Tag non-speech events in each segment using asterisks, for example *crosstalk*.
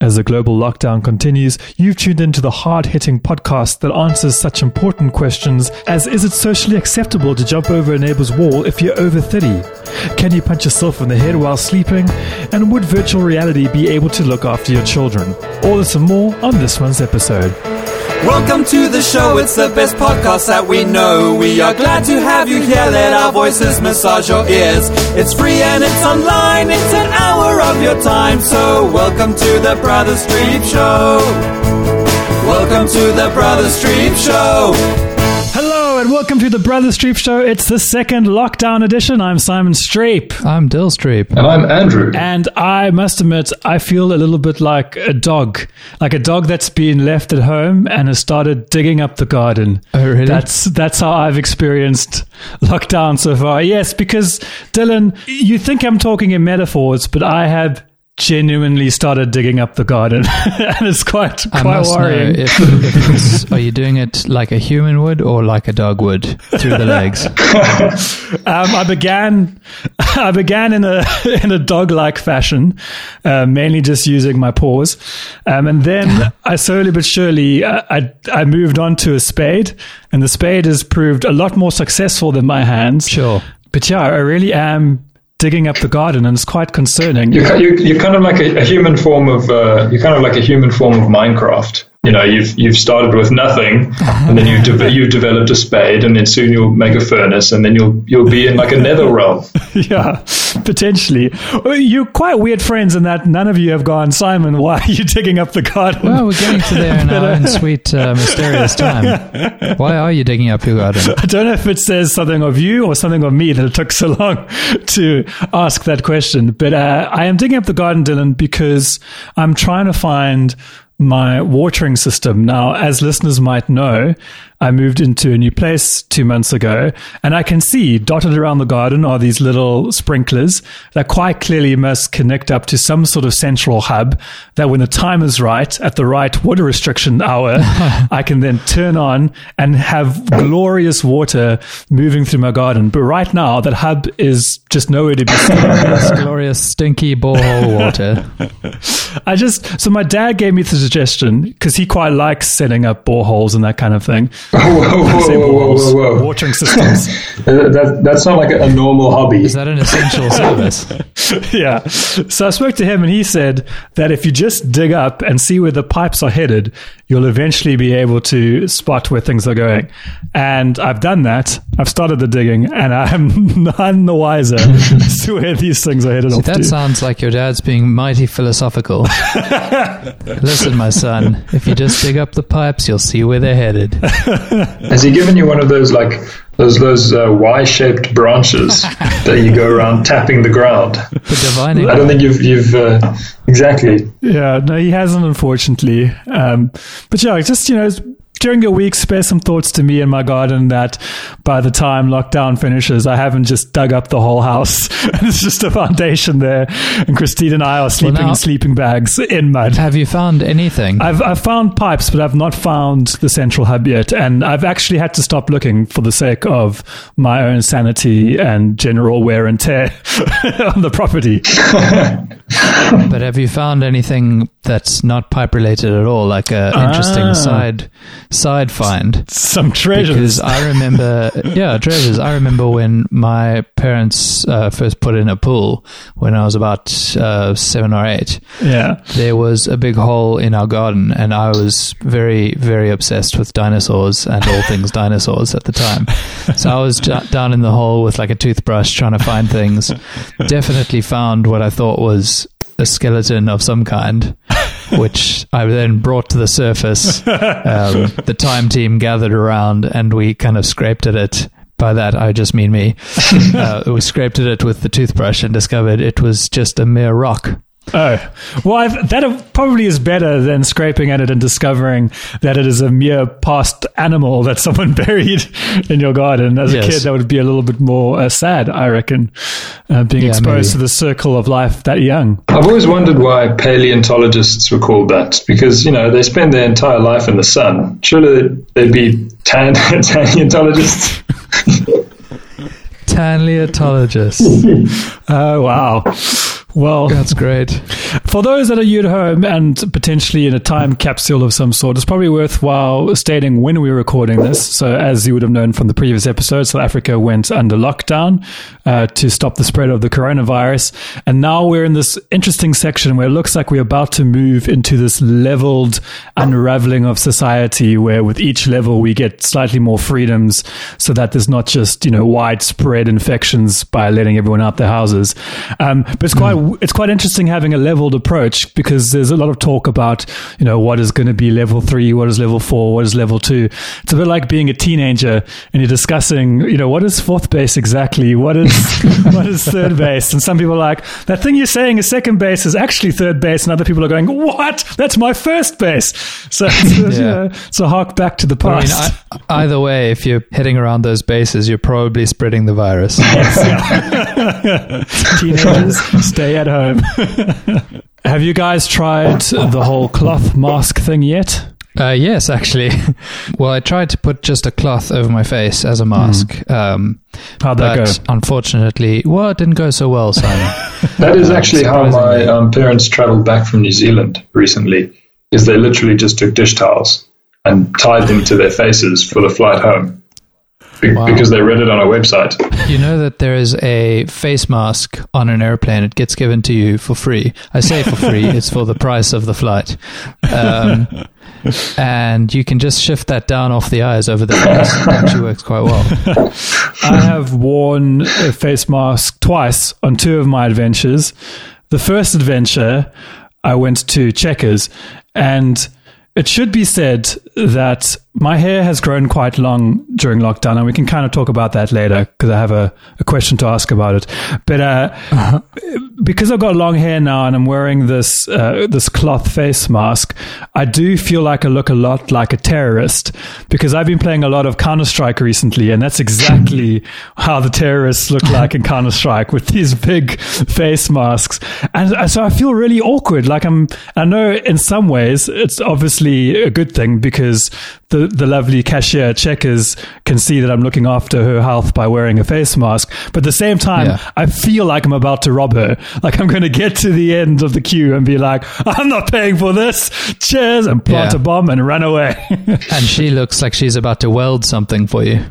As the global lockdown continues, you've tuned into the hard hitting podcast that answers such important questions as Is it socially acceptable to jump over a neighbor's wall if you're over 30? Can you punch yourself in the head while sleeping? And would virtual reality be able to look after your children? All this and more on this month's episode. Welcome to the show, it's the best podcast that we know. We are glad to have you here, let our voices massage your ears. It's free and it's online, it's an hour of your time. So, welcome to the Brother Streep Show. Welcome to the Brother Streep Show. Hello and welcome to the Brother Streep Show. It's the second lockdown edition. I'm Simon Streep. I'm Dill Streep. And I'm Andrew. And I must admit, I feel a little bit like a dog, like a dog that's been left at home and has started digging up the garden. Oh, really? That's that's how I've experienced lockdown so far. Yes, because Dylan, you think I'm talking in metaphors, but I have genuinely started digging up the garden, *laughs* and it's quite I quite must worrying. know if, if *laughs* are you doing it like a human would or like a dog would through the legs? *laughs* Um, I began, I began in a in a dog like fashion, uh, mainly just using my paws, um, and then I slowly but surely uh, I I moved on to a spade, and the spade has proved a lot more successful than my hands. Sure. But yeah, I really am digging up the garden, and it's quite concerning. You're, you're, kind of like a, a human form of uh, you're kind of like a human form of Minecraft. You know, you've you've started with nothing, and then you've de- you've developed a spade, and then soon you'll make a furnace, and then you'll you'll be in like a nether realm. *laughs* yeah, potentially. You're quite weird friends in that none of you have gone, Simon. Why are you digging up the garden? Well, we're getting to there in *laughs* our own sweet, uh, mysterious time. *laughs* Why are you digging up your garden? I don't know if it says something of you or something of me that it took so long to ask that question. But uh, I am digging up the garden, Dylan, because I'm trying to find my watering system. Now, as listeners might know, I moved into a new place two months ago, and I can see dotted around the garden are these little sprinklers that quite clearly must connect up to some sort of central hub that when the time is right, at the right water restriction hour, *laughs* I can then turn on and have glorious water moving through my garden. But right now, that hub is just nowhere to be seen. Glorious stinky borehole water. *laughs* I just, so my dad gave me the suggestion because he quite likes setting up boreholes and that kind of thing. *laughs* whoa, whoa, whoa, whoa, whoa, whoa, whoa. Watering systems. *laughs* That, that's not like a, a normal hobby. Is that an essential *laughs* service? yeah. So I spoke to him and he said that if you just dig up and see where the pipes are headed, you'll eventually be able to spot where things are going. And I've done that. I've started the digging and I'm none the wiser as to where these things are headed off That to. sounds like your dad's being mighty philosophical. Listen, my son, if you just dig up the pipes, you'll see where they're headed. *laughs* Has he given you one of those like those those uh, Y-shaped branches *laughs* that you go around tapping the ground? The divining I don't think you've you've uh, exactly. Yeah, no, he hasn't, unfortunately. Um, but yeah, just, you know, during a week, spare some thoughts to me and my garden that by the time lockdown finishes, I haven't just dug up the whole house. *laughs* it's just a foundation there. And Christine and I are sleeping now- in sleeping bags in mud. Have you found anything? I've, I've found pipes, but I've not found the central hub yet. And I've actually had to stop looking for the sake of my own sanity and general wear and tear *laughs* on the property. *laughs* But have you found anything that's not pipe related at all, like a interesting Ah. side side find? Some treasures. Because I remember, *laughs* yeah, treasures. I remember when my parents uh, first put in a pool when I was about uh, seven or eight. yeah. There was a big hole in our garden, and I was very, very obsessed with dinosaurs and all *laughs* things dinosaurs at the time. So I was d- down in the hole with like a toothbrush trying to find things. *laughs* Definitely found what I thought was a skeleton of some kind, *laughs* which I then brought to the surface. *laughs* Um, the time team gathered around, and we kind of scraped at it. By that, I just mean me. *laughs* Uh, we scraped at it with the toothbrush and discovered it was just a mere rock. Oh, well, I've, that probably is better than scraping at it and discovering that it is a mere past animal that someone *laughs* buried in your garden. As a kid, that would be a little bit more uh, sad, I reckon, uh, being Yeah, exposed maybe. to the circle of life that young. I've always wondered why paleontologists were called that because you know they spend their entire life in the sun. Surely they'd be tan *laughs* paleontologists. Tanleotologist. *laughs* Oh, wow. Well, That's great. *laughs* For those that are you at home and potentially in a time capsule of some sort, it's probably worthwhile stating when we were recording this. So, as you would have known from the previous episode, South Africa went under lockdown uh, to stop the spread of the coronavirus. And now we're in this interesting section where it looks like we're about to move into this leveled unraveling of society where with each level we get slightly more freedoms so that there's not just, you know, widespread infections by letting everyone out their houses. Um, but it's quite, it's quite interesting having a leveled approach because there's a lot of talk about, you know, what is going to be level three, what is level four, what is level two. It's a bit like being a teenager and you're discussing, you know, what is fourth base exactly? What is, *laughs* what is third base? And some people are like, that thing you're saying is second base is actually third base. And other people are going, what? That's my first base. So, *laughs* it's, you know, so hark back to the I mean, past. I, either way, if you're heading around those bases, you're probably spreading the virus. *laughs* Teenagers, stay at home. *laughs* Have you guys tried the whole cloth mask thing yet? Uh, yes, actually. *laughs* well, I tried to put just a cloth over my face as a mask. Um, How'd that but go? unfortunately, well, it didn't go so well, Simon. *laughs* That is actually how my um, parents traveled back from New Zealand recently. Is they literally just took dish towels and tied them to their faces for the flight home, Be- Wow. because they read it on a website. you know that there is a face mask on an airplane. It gets given to you for free. I say for free, *laughs* it's for the price of the flight. Um, and you can just shift that down off the eyes over the face. It actually works quite well. I have worn a face mask twice on two of my adventures. The first adventure, I went to Checkers, and it should be said that my hair has grown quite long during lockdown, and we can kind of talk about that later because I have a, a question to ask about it. But uh, because I've got long hair now and I'm wearing this uh, this cloth face mask, I do feel like I look a lot like a terrorist because I've been playing a lot of Counter Strike recently, and that's exactly *laughs* how the terrorists look like in Counter Strike with these big face masks. And uh, so I feel really awkward. Like I'm, I know in some ways it's obviously a good thing because the the lovely cashier at Checkers can see that I'm looking after her health by wearing a face mask. But at the same time, Yeah. I feel like I'm about to rob her. Like I'm going to get to the end of the queue and be like, I'm not paying for this. Cheers, and plant Yeah. a bomb and run away. *laughs* And she looks like she's about to weld something for you. *laughs*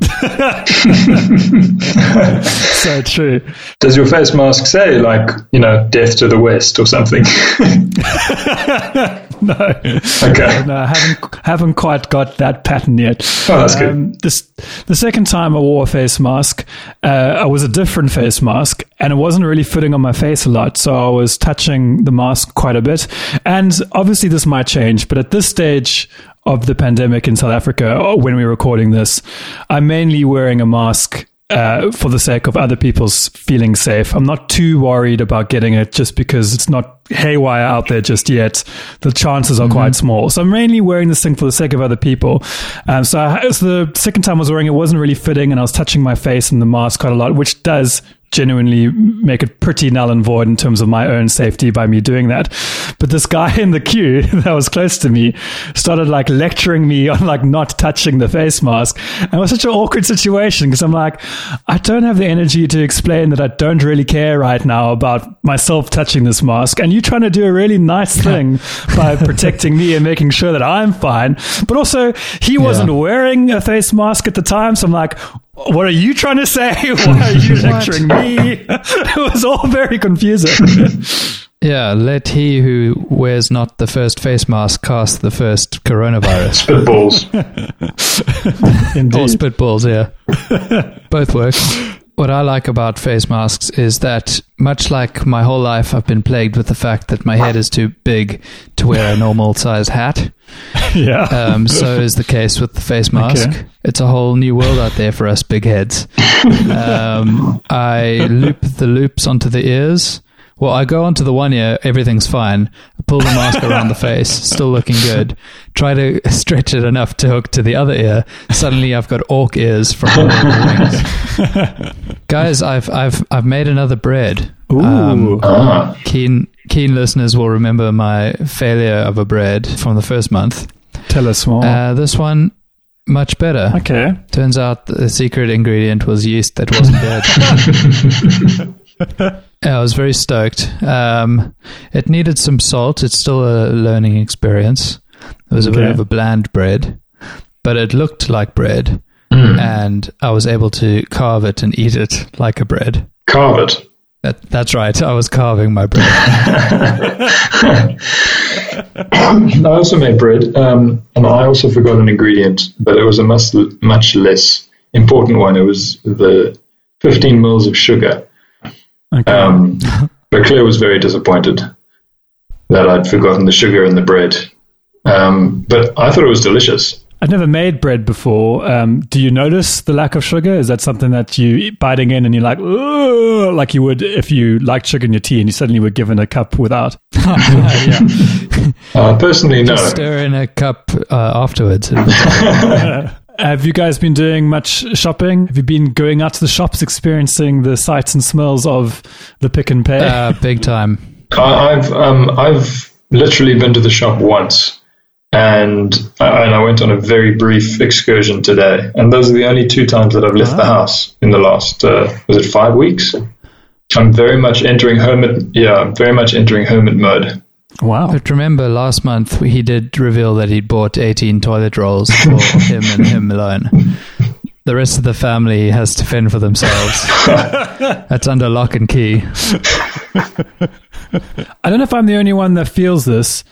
so true. Does your face mask say like you know death to the west or something? *laughs* No. okay. No, I haven't haven't quite got that pattern yet. Oh, that's good. This the second time I wore a face mask, uh, I was a different face mask, and it wasn't really fitting on my face a lot. So I was touching the mask quite a bit, and obviously this might change. But at this stage of the pandemic in South Africa, or when we're recording this, I'm mainly wearing a mask. Uh, for the sake of other people's feeling safe, I'm not too worried about getting it just because it's not haywire out there just yet. The chances are quite small. So I'm mainly wearing this thing for the sake of other people. Um, so, I, so the second time I was wearing it wasn't really fitting, and I was touching my face and the mask quite a lot, which does genuinely make it pretty null and void in terms of my own safety by me doing that. But this guy *laughs* in the queue *laughs* that was close to me started like lecturing me on like not touching the face mask. And it was such an awkward situation because I'm like, I don't have the energy to explain that I don't really care right now about myself touching this mask. And you trying to do a really nice thing by *laughs* protecting me and making sure that I'm fine. But also, he wasn't wearing a face mask at the time. So I'm like, what are you trying to say? *laughs* Why are you *laughs* lecturing me? it was all very confusing. Yeah, let he who wears not the first face mask cast the first coronavirus. Spitballs. Indeed. or spitballs, yeah. Both work. What I like about face masks is that, much like my whole life, I've been plagued with the fact that my head is too big to wear a normal size hat. *laughs* yeah. Um, so is the case with the face mask. Okay. It's a whole new world out there for us big heads. *laughs* Um, I loop the loops onto the ears. Well, I go onto the one ear, everything's fine. Pull the mask around the face, still looking good. Try to stretch it enough to hook to the other ear. Suddenly, I've got orc ears from of the Rings. *laughs* Guys, I've I've I've made another bread. Ooh. Um, Ah, keen keen listeners will remember my failure of a bread from the first month. Tell us more. Uh, this one much better. okay. Turns out the secret ingredient was yeast that wasn't *laughs* dead. *laughs* Yeah, I was very stoked. Um, it needed some salt. It's still a learning experience. It was a bit of a bland bread, but it looked like bread, and I was able to carve it and eat it like a bread. Carve it. That, that's right. I was carving my bread. *laughs* I also made bread, um, and I also forgot an ingredient, but it was a much, much less important one. It was the 15 mils of sugar. Okay. Um, but Claire was very disappointed that I'd forgotten the sugar in the bread. Um, but I thought it was delicious. I've never made bread before. Um, do you notice the lack of sugar? Is that something that you eat biting in and you're like, like you would if you liked sugar in your tea and you suddenly were given a cup without? *laughs* *laughs* Uh, personally, no. Stir in a cup uh, afterwards. *laughs* Have you guys been doing much shopping? Have you been going out to the shops, experiencing the sights and smells of the Pick n Pay? Uh, big time. I, I've um, I've literally been to the shop once, and I, and I went on a very brief excursion today. And those are the only two times that I've left the house in the last uh, was it five weeks. I'm very much entering hermit. Yeah, I'm very much entering hermit mode. Wow. But remember, last month he did reveal that he'd bought 18 toilet rolls for *laughs* him and him alone. The rest of the family has to fend for themselves. *laughs* That's under lock and key. I don't know if I'm the only one that feels this,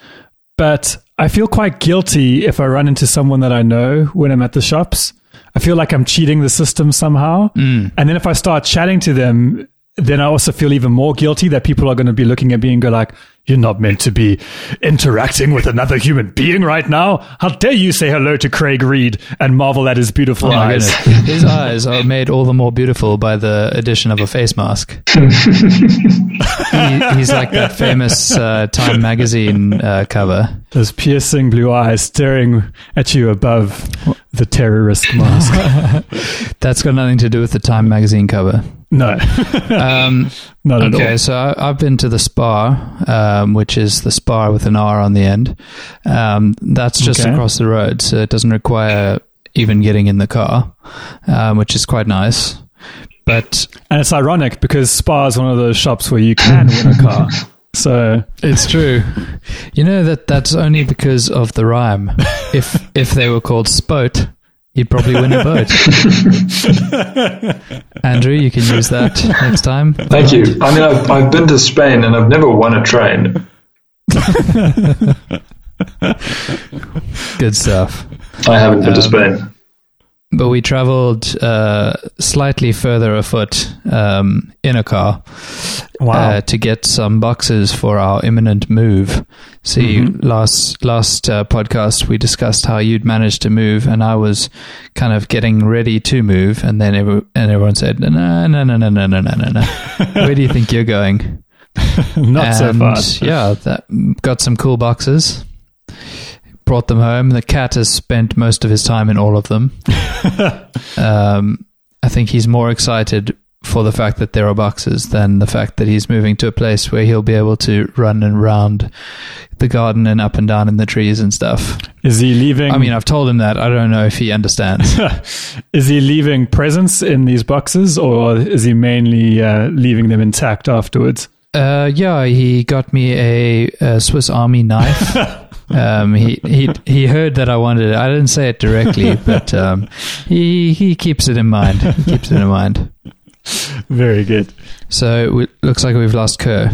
but I feel quite guilty if I run into someone that I know when I'm at the shops. I feel like I'm cheating the system somehow. Mm. And then if I start chatting to them, then I also feel even more guilty that people are going to be looking at me and go like, you're not meant to be interacting with another human being right now. How dare you say hello to Craig Reed and marvel at his beautiful Oh eyes. His eyes are made all the more beautiful by the addition of a face mask. *laughs* he, he's like that famous uh, Time magazine uh, cover. Those piercing blue eyes staring at you above the terrorist mask. *laughs* *laughs* That's got nothing to do with the Time magazine cover. no, Um, *laughs* not at all. Okay, so I, I've been to the Spar, um, which is the spa with an R on the end. Um, that's just Okay. across the road, so it doesn't require even getting in the car, um, which is quite nice. But And it's ironic because Spar is one of those shops where you can win a car. So it's true, you know that that's only because of the rhyme. If if they were called Spoat, you'd probably win a boat. *laughs* Andrew, you can use that next time. Thank you. I mean, I've, I've been to Spain and I've never won a train. Good stuff. I haven't been to Um, Spain. But we traveled uh, slightly further afoot um, in a car wow, uh, to get some boxes for our imminent move. See, Mm-hmm. last last uh, podcast we discussed how you'd managed to move, and I was kind of getting ready to move, and then every, and everyone said, "No, no, no, no, no, no, no, no, no. Where do you think you're going?" not so and, fast. Yeah, that got some cool boxes. Brought them home. The cat has spent most of his time in all of them. *laughs* um, I think he's more excited for the fact that there are boxes than the fact that he's moving to a place where he'll be able to run and round the garden and up and down in the trees and stuff. Is he leaving? I mean, I've told him that. I don't know if he understands. *laughs* is he leaving presents in these boxes, or is he mainly uh, leaving them intact afterwards? Uh, yeah, he got me a, a Swiss Army knife. *laughs* um, he he he heard that I wanted it. I didn't say it directly, *laughs* but um, he he keeps it in mind. He keeps it in mind. Very good. So it looks like we've lost Kerr.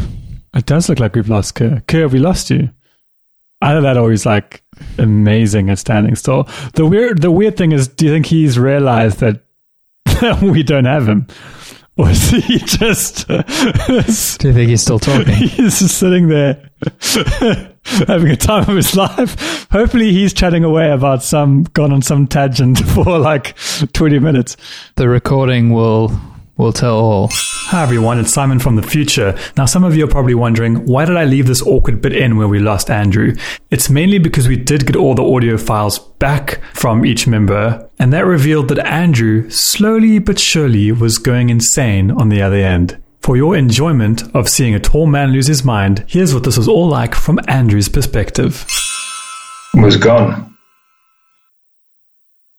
It does look like we've lost Kerr. Kerr, we lost you. Either that or he's like amazing at standing still. The weird, the weird thing is, do you think he's realized that *laughs* we don't have him, *laughs* or is he just uh, Do you think he's still talking? *laughs* he's just sitting there *laughs* having a time of his life? Hopefully, he's chatting away about some gone on some tangent for like twenty minutes. the recording will will tell all. Hi everyone, it's Simon from the future. Now, some of you are probably wondering, why did I leave this awkward bit in where we lost Andrew? It's mainly because we did get all the audio files back from each member, and that revealed that Andrew, slowly but surely, was going insane on the other end. For your enjoyment of seeing a tall man lose his mind, here's what this was all like from Andrew's perspective. Was gone.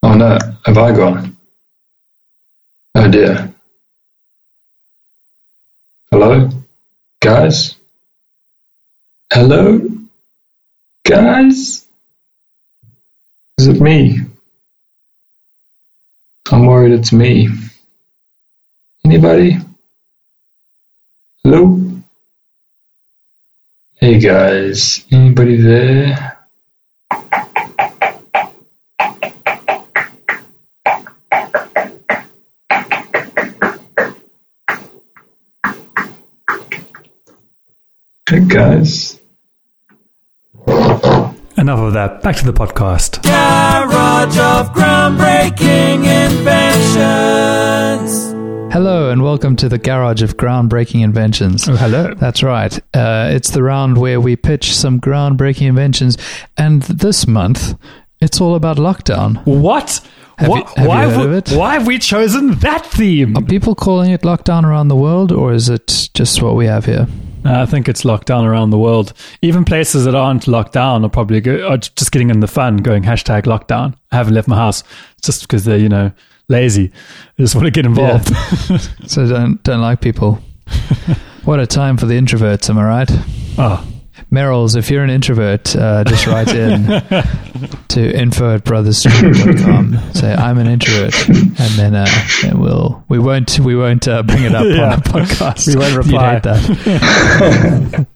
Oh no, have I gone? Oh dear. Hello? Guys? Hello? Guys? Is it me? I'm worried it's me. Anybody? Hello? Hey guys, anybody there? Hey guys. Enough of that. Back to the podcast. Garage of groundbreaking inventions. Hello and welcome to the Garage of Groundbreaking Inventions. Oh, hello. That's right. Uh, it's the round where we pitch some groundbreaking inventions, and this month it's all about lockdown. What? Have Wha- you- have you why, heard have of we- it? why have we chosen that theme? Are people calling it lockdown around the world, or is it just what we have here? I think it's locked down around the world. Even places that aren't locked down are probably go- are just getting in the fun, going hashtag lockdown. I haven't left my house just because they're you know lazy. They just want to get involved. *laughs* So don't don't like people. *laughs* what a time for the introverts, am I right? oh, Merrills, if you're an introvert, uh, just write in *laughs* to info at brothersstreep.com. Say I'm an introvert, and then uh, and we'll we won't we won't uh, bring it up Yeah. on our podcast. We won't reply. that.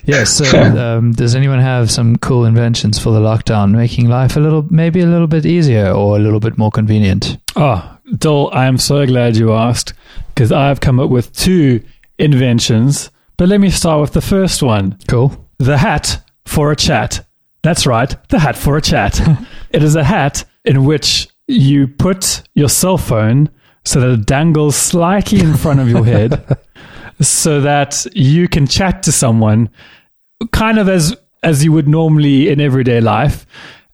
*laughs* yes. So, um, does anyone have some cool inventions for the lockdown, making life a little maybe a little bit easier or a little bit more convenient? oh, Dol, I am so glad you asked because I've come up with two inventions. But let me start with the first one. Cool. The hat for a chat. That's right, the hat for a chat. *laughs* it is a hat in which you put your cell phone so that it dangles slightly in front of your head *laughs* so that you can chat to someone kind of as as you would normally in everyday life.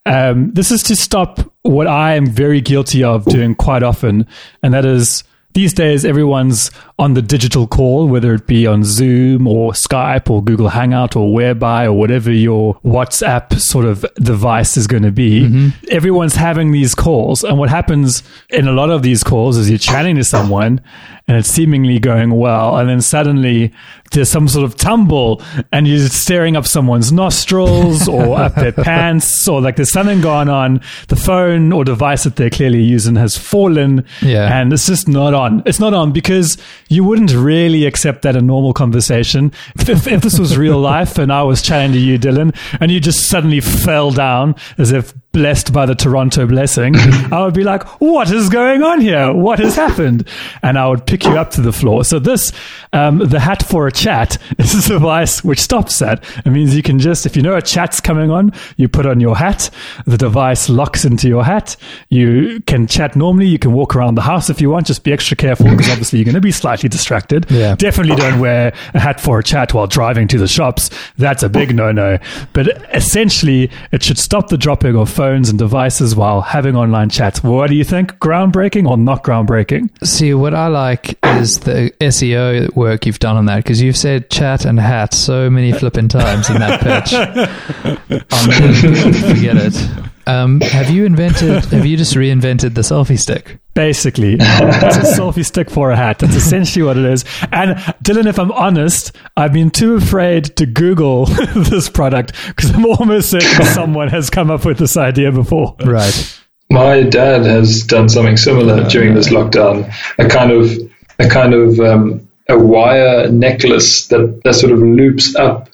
Um, this is to stop what I am very guilty of doing quite often, and that is these days everyone's on the digital call, whether it be on Zoom or Skype or Google Hangout or Whereby or whatever your WhatsApp sort of device is going to be. Mm-hmm. Everyone's having these calls, and what happens in a lot of these calls is you're chatting to someone and it's seemingly going well, and then suddenly there's some sort of tumble, and you're staring up someone's nostrils *laughs* or up their pants, or like there's something going on. The phone or device that they're clearly using has fallen, Yeah. and it's just not on. It's not on because you wouldn't really accept that in normal conversation. If, if, if this was real *laughs* life and I was chatting to you, Dylan, and you just suddenly fell down as if blessed by the Toronto blessing, *laughs* I would be like, what is going on here? What has happened? And I would pick you up to the floor. So this, um, the hat for a chat *laughs* is a device which stops that. It means you can just, if you know a chat's coming on, you put on your hat, the device locks into your hat. You can chat normally. You can walk around the house if you want. Just be extra careful because obviously you're going to be slightly distracted. Yeah. Definitely don't wear a hat for a chat while driving to the shops. That's a big no no. But essentially, it should stop the dropping of phones and devices while having online chats. What do you think? Groundbreaking or not groundbreaking? See, what I like is the SEO work you've done on that because you've said chat and hat so many flipping times in that pitch. *laughs* I'll never forget it. Um, have you invented? *laughs* Have you just reinvented the selfie stick? Basically, *laughs* it's a selfie stick for a hat. That's essentially what it is. And Dylan, if I'm honest, I've been too afraid to Google *laughs* this product because I'm almost certain someone has come up with this idea before. Right. My dad has done something similar during this lockdown. A kind of a kind of um, a wire necklace that, that sort of loops up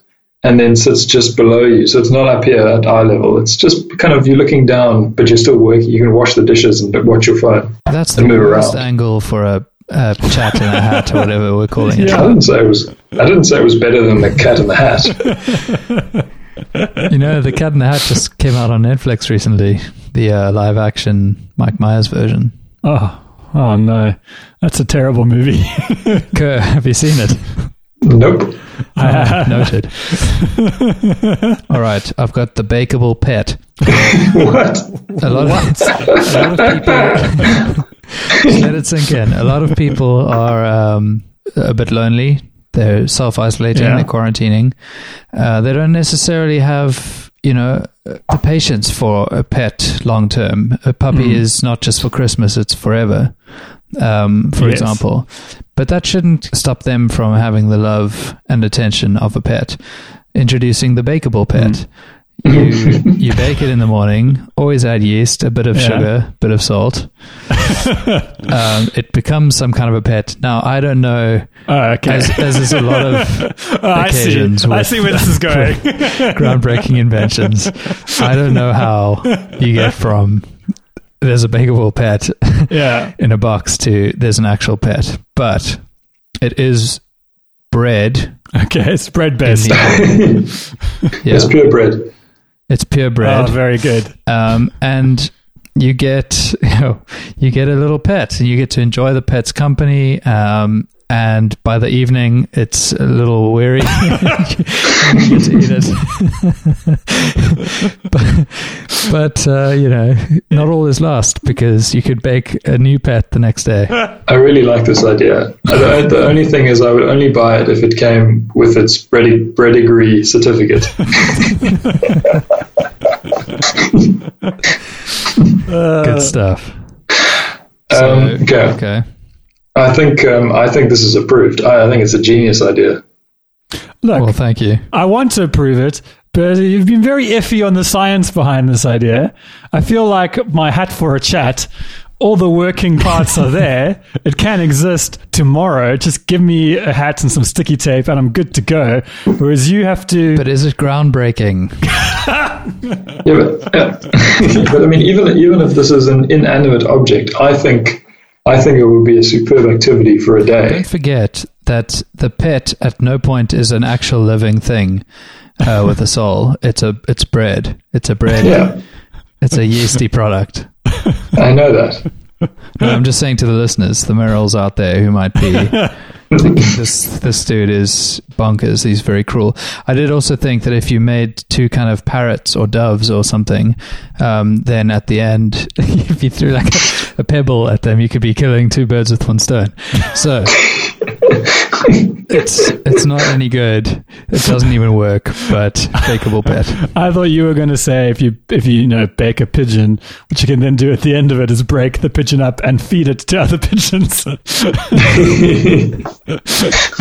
and then sits just below you. So it's not up here at eye level. It's just kind of you're looking down, but you're still working. You can wash the dishes and watch your phone. That's the And move worst around. angle for a, a chat in a hat or whatever we're calling it. Yeah. I didn't say it was. I didn't say it was better than the cat in the hat. You know, the Cat in the Hat just came out on Netflix recently. The uh, live action Mike Myers version. Oh, oh no, that's a terrible movie. Kerr, have you seen it? *laughs* Nope. *laughs* Noted. *laughs* All right, I've got the bakeable pet. What? A lot of *laughs* a lot of people. let it sink in. A lot of people are um, a bit lonely. They're self isolating. Yeah. They're quarantining. Uh, they don't necessarily have you know the patience for a pet long term. A puppy Mm. is not just for Christmas; it's forever. Um, for Yes. example, But that shouldn't stop them from having the love and attention of a pet. Introducing the bakeable pet. You *laughs* you bake it in the morning. Always add yeast, a bit of Yeah. sugar, bit of salt. *laughs* um, it becomes some kind of a pet. Now I don't know. Oh, okay. As, as there's a lot of *laughs* Oh, I see. occasions I see where this is going. groundbreaking inventions. I don't know how you get from there's a bakeable pet *laughs* yeah. in a box to there's an actual pet, but it is bread. Okay. It's bread In based. the, *laughs* yeah, It's pure bread. it's pure bread. Oh, bread, very good. um, and you get *laughs* you know you get a little pet, and you get to enjoy the pet's company. Um, and by the evening, it's a little weary. *laughs* *laughs* you to eat it. *laughs* but but uh, you know, not all is lost because you could bake a new pet the next day. I really like this idea. The, the only thing is, I would only buy it if it came with its breadi- breadigree certificate. Good stuff. Um, okay. Okay. I think um, I think this is approved. I, I think it's a genius idea. Look, Well, thank you. I want to approve it, but you've been very iffy on the science behind this idea. I feel like my hat for a chat. All the working parts are there. *laughs* It can exist tomorrow. Just give me a hat and some sticky tape, and I'm good to go. Whereas you have to. But is it groundbreaking? *laughs* Yeah, but, yeah. *laughs* but I mean, even even if this is an inanimate object, I think I think it would be a superb activity for a day. Don't forget that the pet at no point is an actual living thing uh, *laughs* with a soul. It's a it's bread. It's a bread. Yeah, It's a yeasty product. I know that. No, I'm just saying to the listeners, the Merrills out there who might be *laughs* *laughs* this this dude is bonkers. He's very cruel. I did also think that if you made two kind of parrots or doves or something, um, then at the end, *laughs* if you threw like a, a pebble at them, you could be killing two birds with one stone. So *laughs* it's it's not any good. It doesn't even work. But bakeable pet. I thought you were going to say if you if you you know bake a pigeon, what you can then do at the end of it is break the pigeon up and feed it to other *laughs* pigeons.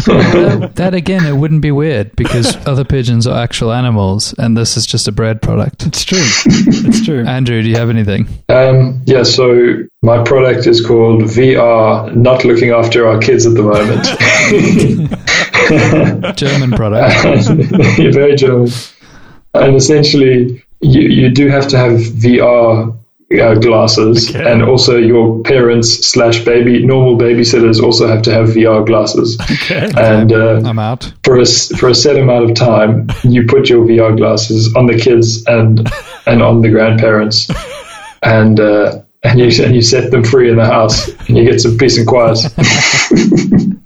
that, that again, it wouldn't be weird because other pigeons are actual animals, and this is just a bread product. it's true. It's true. Andrew, do you have anything? Um, yeah, so my product is called VR. Not looking after our kids at the moment. *laughs* German product. *laughs* You're very German. And essentially, you, you do have to have VR uh, glasses, Okay. and also your parents slash baby normal babysitters also have to have VR glasses. Okay. And uh, I'm out. for a for a set amount of time, you put your VR glasses on the kids and and on the grandparents, and uh, and you and you set them free in the house, and you get some peace and quiet. *laughs*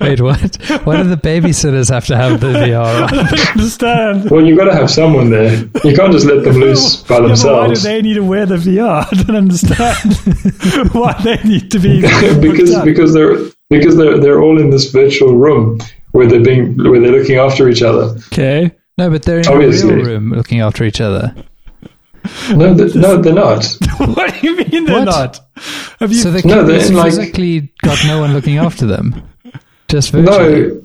Wait, what? Why do the babysitters have to have the VR on? *laughs* I don't understand. Well, you've got to have someone there. You can't just let them loose *laughs* by Yeah, but why do they need to wear the VR? I don't understand why they need to be because up. because they're because they're they're all in this virtual room where they're being where they're looking after each other. okay. No, but they're in Obviously. a real room looking after each other. *laughs* No, th- no, they're not. *laughs* what do you mean they're What? not? Have you? So the No, they're has in, like- physically got no one looking after them. Just virtually. No,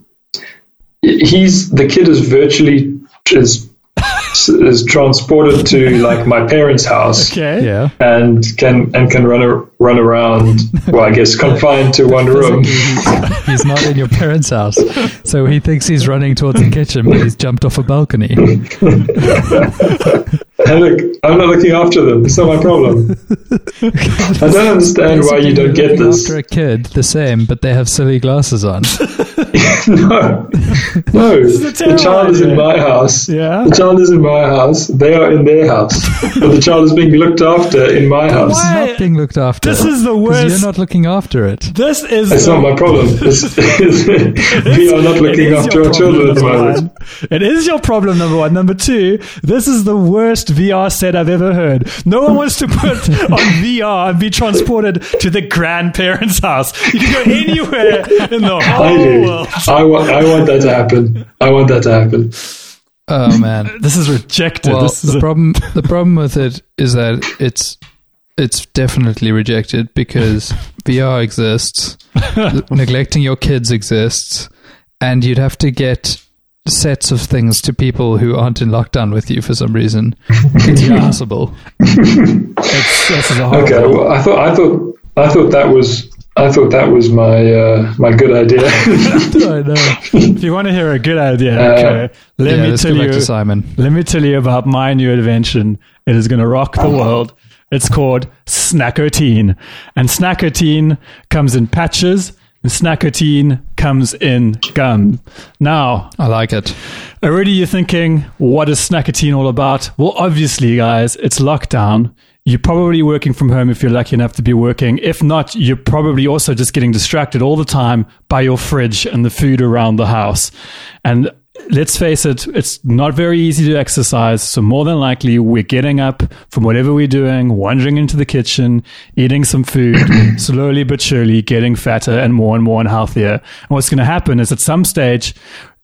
he's the kid is virtually is is transported to like my parents' house okay. Yeah. and can and can run a, run around. Well, I guess confined to one room. He's, he's not in your parents' house. So he thinks he's running towards the kitchen, but he's jumped off a balcony. *laughs* I'm not looking after them. It's not my problem. *laughs* I don't understand why you don't get looking this. After a kid, the same, but they have silly glasses on. *laughs* No, no. *laughs* The terrible child is in my house. Yeah. The child is in my house. They are in their house. But the child is being looked after in my house. Why? not being looked after. This is the worst. You're not looking after it. This is It's the- not my problem. *laughs* *laughs* It's, we are not looking after our children at the moment. number one. It is your problem, number one. Number two, this is the worst VR set I've ever heard. No one wants to put on VR and be transported to the grandparents' house. You can go anywhere in the I whole do. world. I want. I want that to happen. I want that to happen. Oh man. *laughs* This is rejected. Well, this is the a- problem the problem with it is that it's it's definitely rejected because VR exists, *laughs* neglecting your kids exists, and you'd have to get sets of things to people who aren't in lockdown with you for some reason. It's impossible. It's, this is a horrible. Okay, well, I thought I thought I thought that was I thought that was my uh, my good idea. *laughs* *laughs* I know. If you want to hear a good idea, Uh, okay, let yeah, me let's tell go back you. to Simon. Let me tell you about my new invention. It is going to rock the world. It's called Snackotine. And Snackotine comes in patches, and Snackotine comes in gum. Now, I like it. already you're thinking, what is Snackotine all about? Well, obviously, guys, it's lockdown. You're probably working from home if you're lucky enough to be working. If not, you're probably also just getting distracted all the time by your fridge and the food around the house. And let's face it, it's not very easy to exercise. So more than likely, we're getting up from whatever we're doing, wandering into the kitchen, eating some food, *coughs* slowly but surely getting fatter and more and more unhealthier. And what's going to happen is at some stage,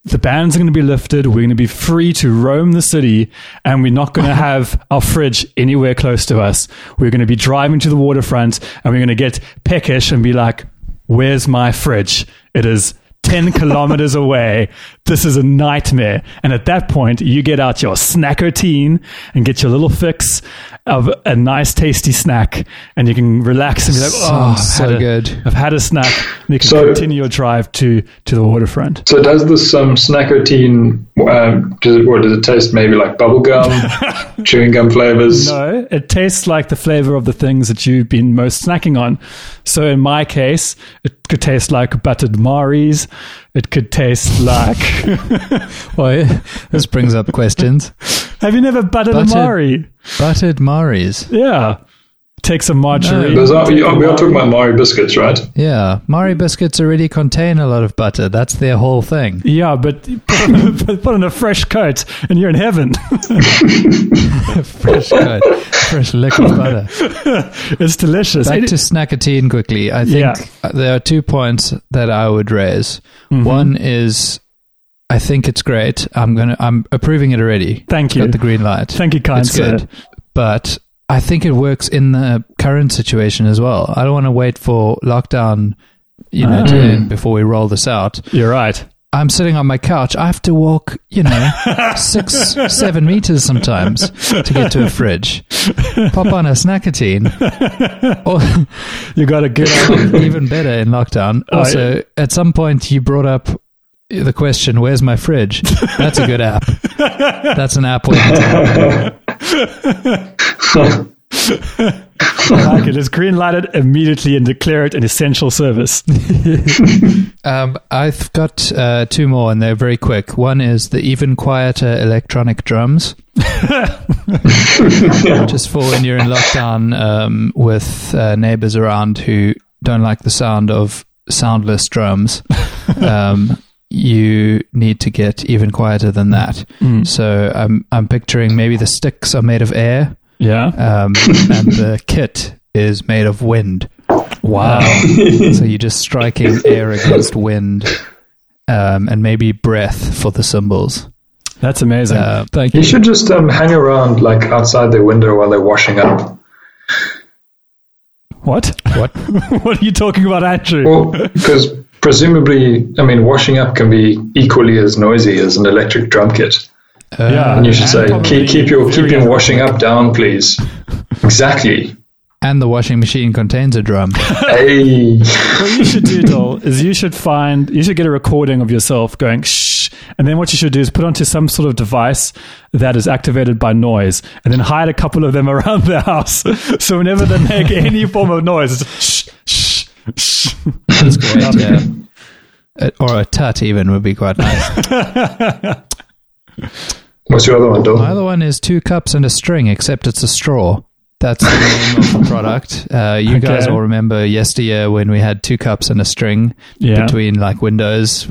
the bans are going to be lifted. We're going to be free to roam the city, and we're not going *laughs* to have our fridge anywhere close to us. We're going to be driving to the waterfront, and we're going to get peckish and be like, "Where's my fridge? It is." 10 kilometers away. This is a nightmare. And at that point, you get out your snackotine and get your little fix of a nice, tasty snack. And you can relax and be like, oh, I've so had a- good. I've had a snack. And you can So- continue your drive to, to the waterfront. so does this um, snackotine? Um, does it, what does it taste? Maybe like bubblegum, *laughs* chewing gum flavors. No, it tastes like the flavor of the things that you've been most snacking on. So in my case, it could taste like buttered Maries. It could taste like. *laughs* Well, this brings up questions. *laughs* Have you never buttered Buttered- a Marie? Buttered Maries. Yeah. Take some margarine. Those are, take we a are we are talking about Marie biscuits, right? Yeah, Marie biscuits already contain a lot of butter. That's their whole thing. Yeah, but put on, a, put on a fresh coat and you're in heaven. *laughs* fresh coat, fresh lick of butter. *laughs* it's delicious. Back It- to snackotine quickly. I think Yeah. there are two points that I would raise. Mm-hmm. One is, I think it's great. I'm gonna, I'm approving it already. Thank you. Got the green light. Thank you, kind it's sir. good, but I think it works in the current situation as well. I don't want to wait for lockdown, you know, to Ah. end before we roll this out. You're right. I'm sitting on my couch. I have to walk, you know, *laughs* six, seven meters sometimes to get to a fridge. Pop on a snackotine. Or *laughs* You got a good even better in lockdown. Oh, Also, at some point, you brought up the question, "Where's my fridge?" That's a good app. *laughs* That's an app waiting to *laughs* happen. I like it. It's green lighted immediately and declare it an essential service. *laughs* Um, I've got uh, two more, and they're very quick. One is the even quieter electronic drums. *laughs* Just for when you're in lockdown um, with uh, neighbors around who don't like the sound of soundless drums. Um, you need to get even quieter than that. Mm. So I'm I'm picturing maybe the sticks are made of air, Yeah. um, and the *laughs* kit is made of wind. Wow. *laughs* So you're just striking air against wind, um, and maybe breath for the cymbals. That's amazing. Uh, Thank You you. should just um, hang around like outside the window while they're washing up. What? What? *laughs* what are you talking about, Andrew? Well, because presumably, I mean, washing up can be equally as noisy as an electric drum kit. Uh, yeah. And you should And say, keep, keep your keep your washing up down, please. Exactly. And the washing machine contains a drum. *laughs* Hey. what you should do, Dol, is you should find, you should get a recording of yourself going shh, and then what you should do is put onto some sort of device that is activated by noise, and then hide a couple of them *laughs* around the house. So whenever they make any form of noise, it's shh, shh, shh. That's great. Yeah. Or a tut even would be quite nice. *laughs* What's your other one, My other one is two cups and a string, except it's a straw. That's the name of the product. Uh, you guys Okay. all remember yesteryear when we had two cups and a string Yeah. between like windows.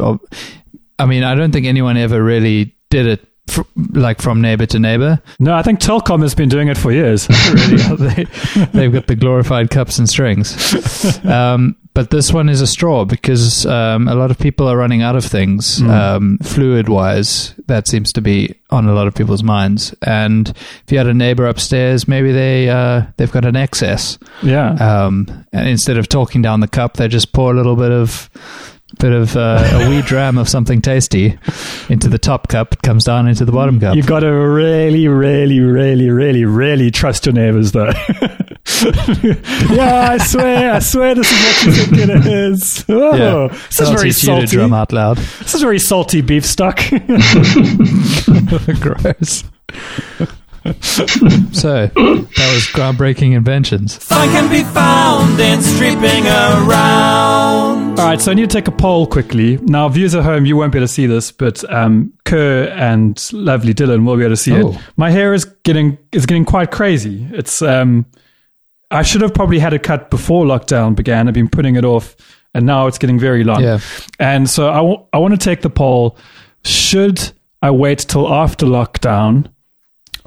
I mean, I don't think anyone ever really did it fr- like from neighbor to neighbor. No, I think Telkom has been doing it for years. *laughs* really. *laughs* they, they've got the glorified cups and strings. *laughs* Um, but this one is a straw because um, a lot of people are running out of things um, fluid wise. That seems to be on a lot of people's minds. And if you had a neighbor upstairs, maybe they uh, they've got an excess. Yeah. Um, and instead of talking down the cup, they just pour a little bit of bit of uh, a *laughs* wee dram of something tasty into the top cup. It comes down into the bottom cup. You've got to really, really, really, really, really trust your neighbors, though. *laughs* yeah, I swear, I swear, this is what you think it is. *laughs* Oh, yeah. this is I'll very teach you to salty. drum out loud. This is very salty beef stock. Gross. so that was groundbreaking inventions. Fun can be found in stripping around. All right, so I need to take a poll quickly. Now, viewers at home, you won't be able to see this, but um, Kerr and lovely Dylan will be able to see Oh. it. My hair is getting is getting quite crazy. It's um, I should have probably had a cut before lockdown began. I've been putting it off, and now it's getting very long. Yeah. And so I wa- I want to take the poll: Should I wait till after lockdown?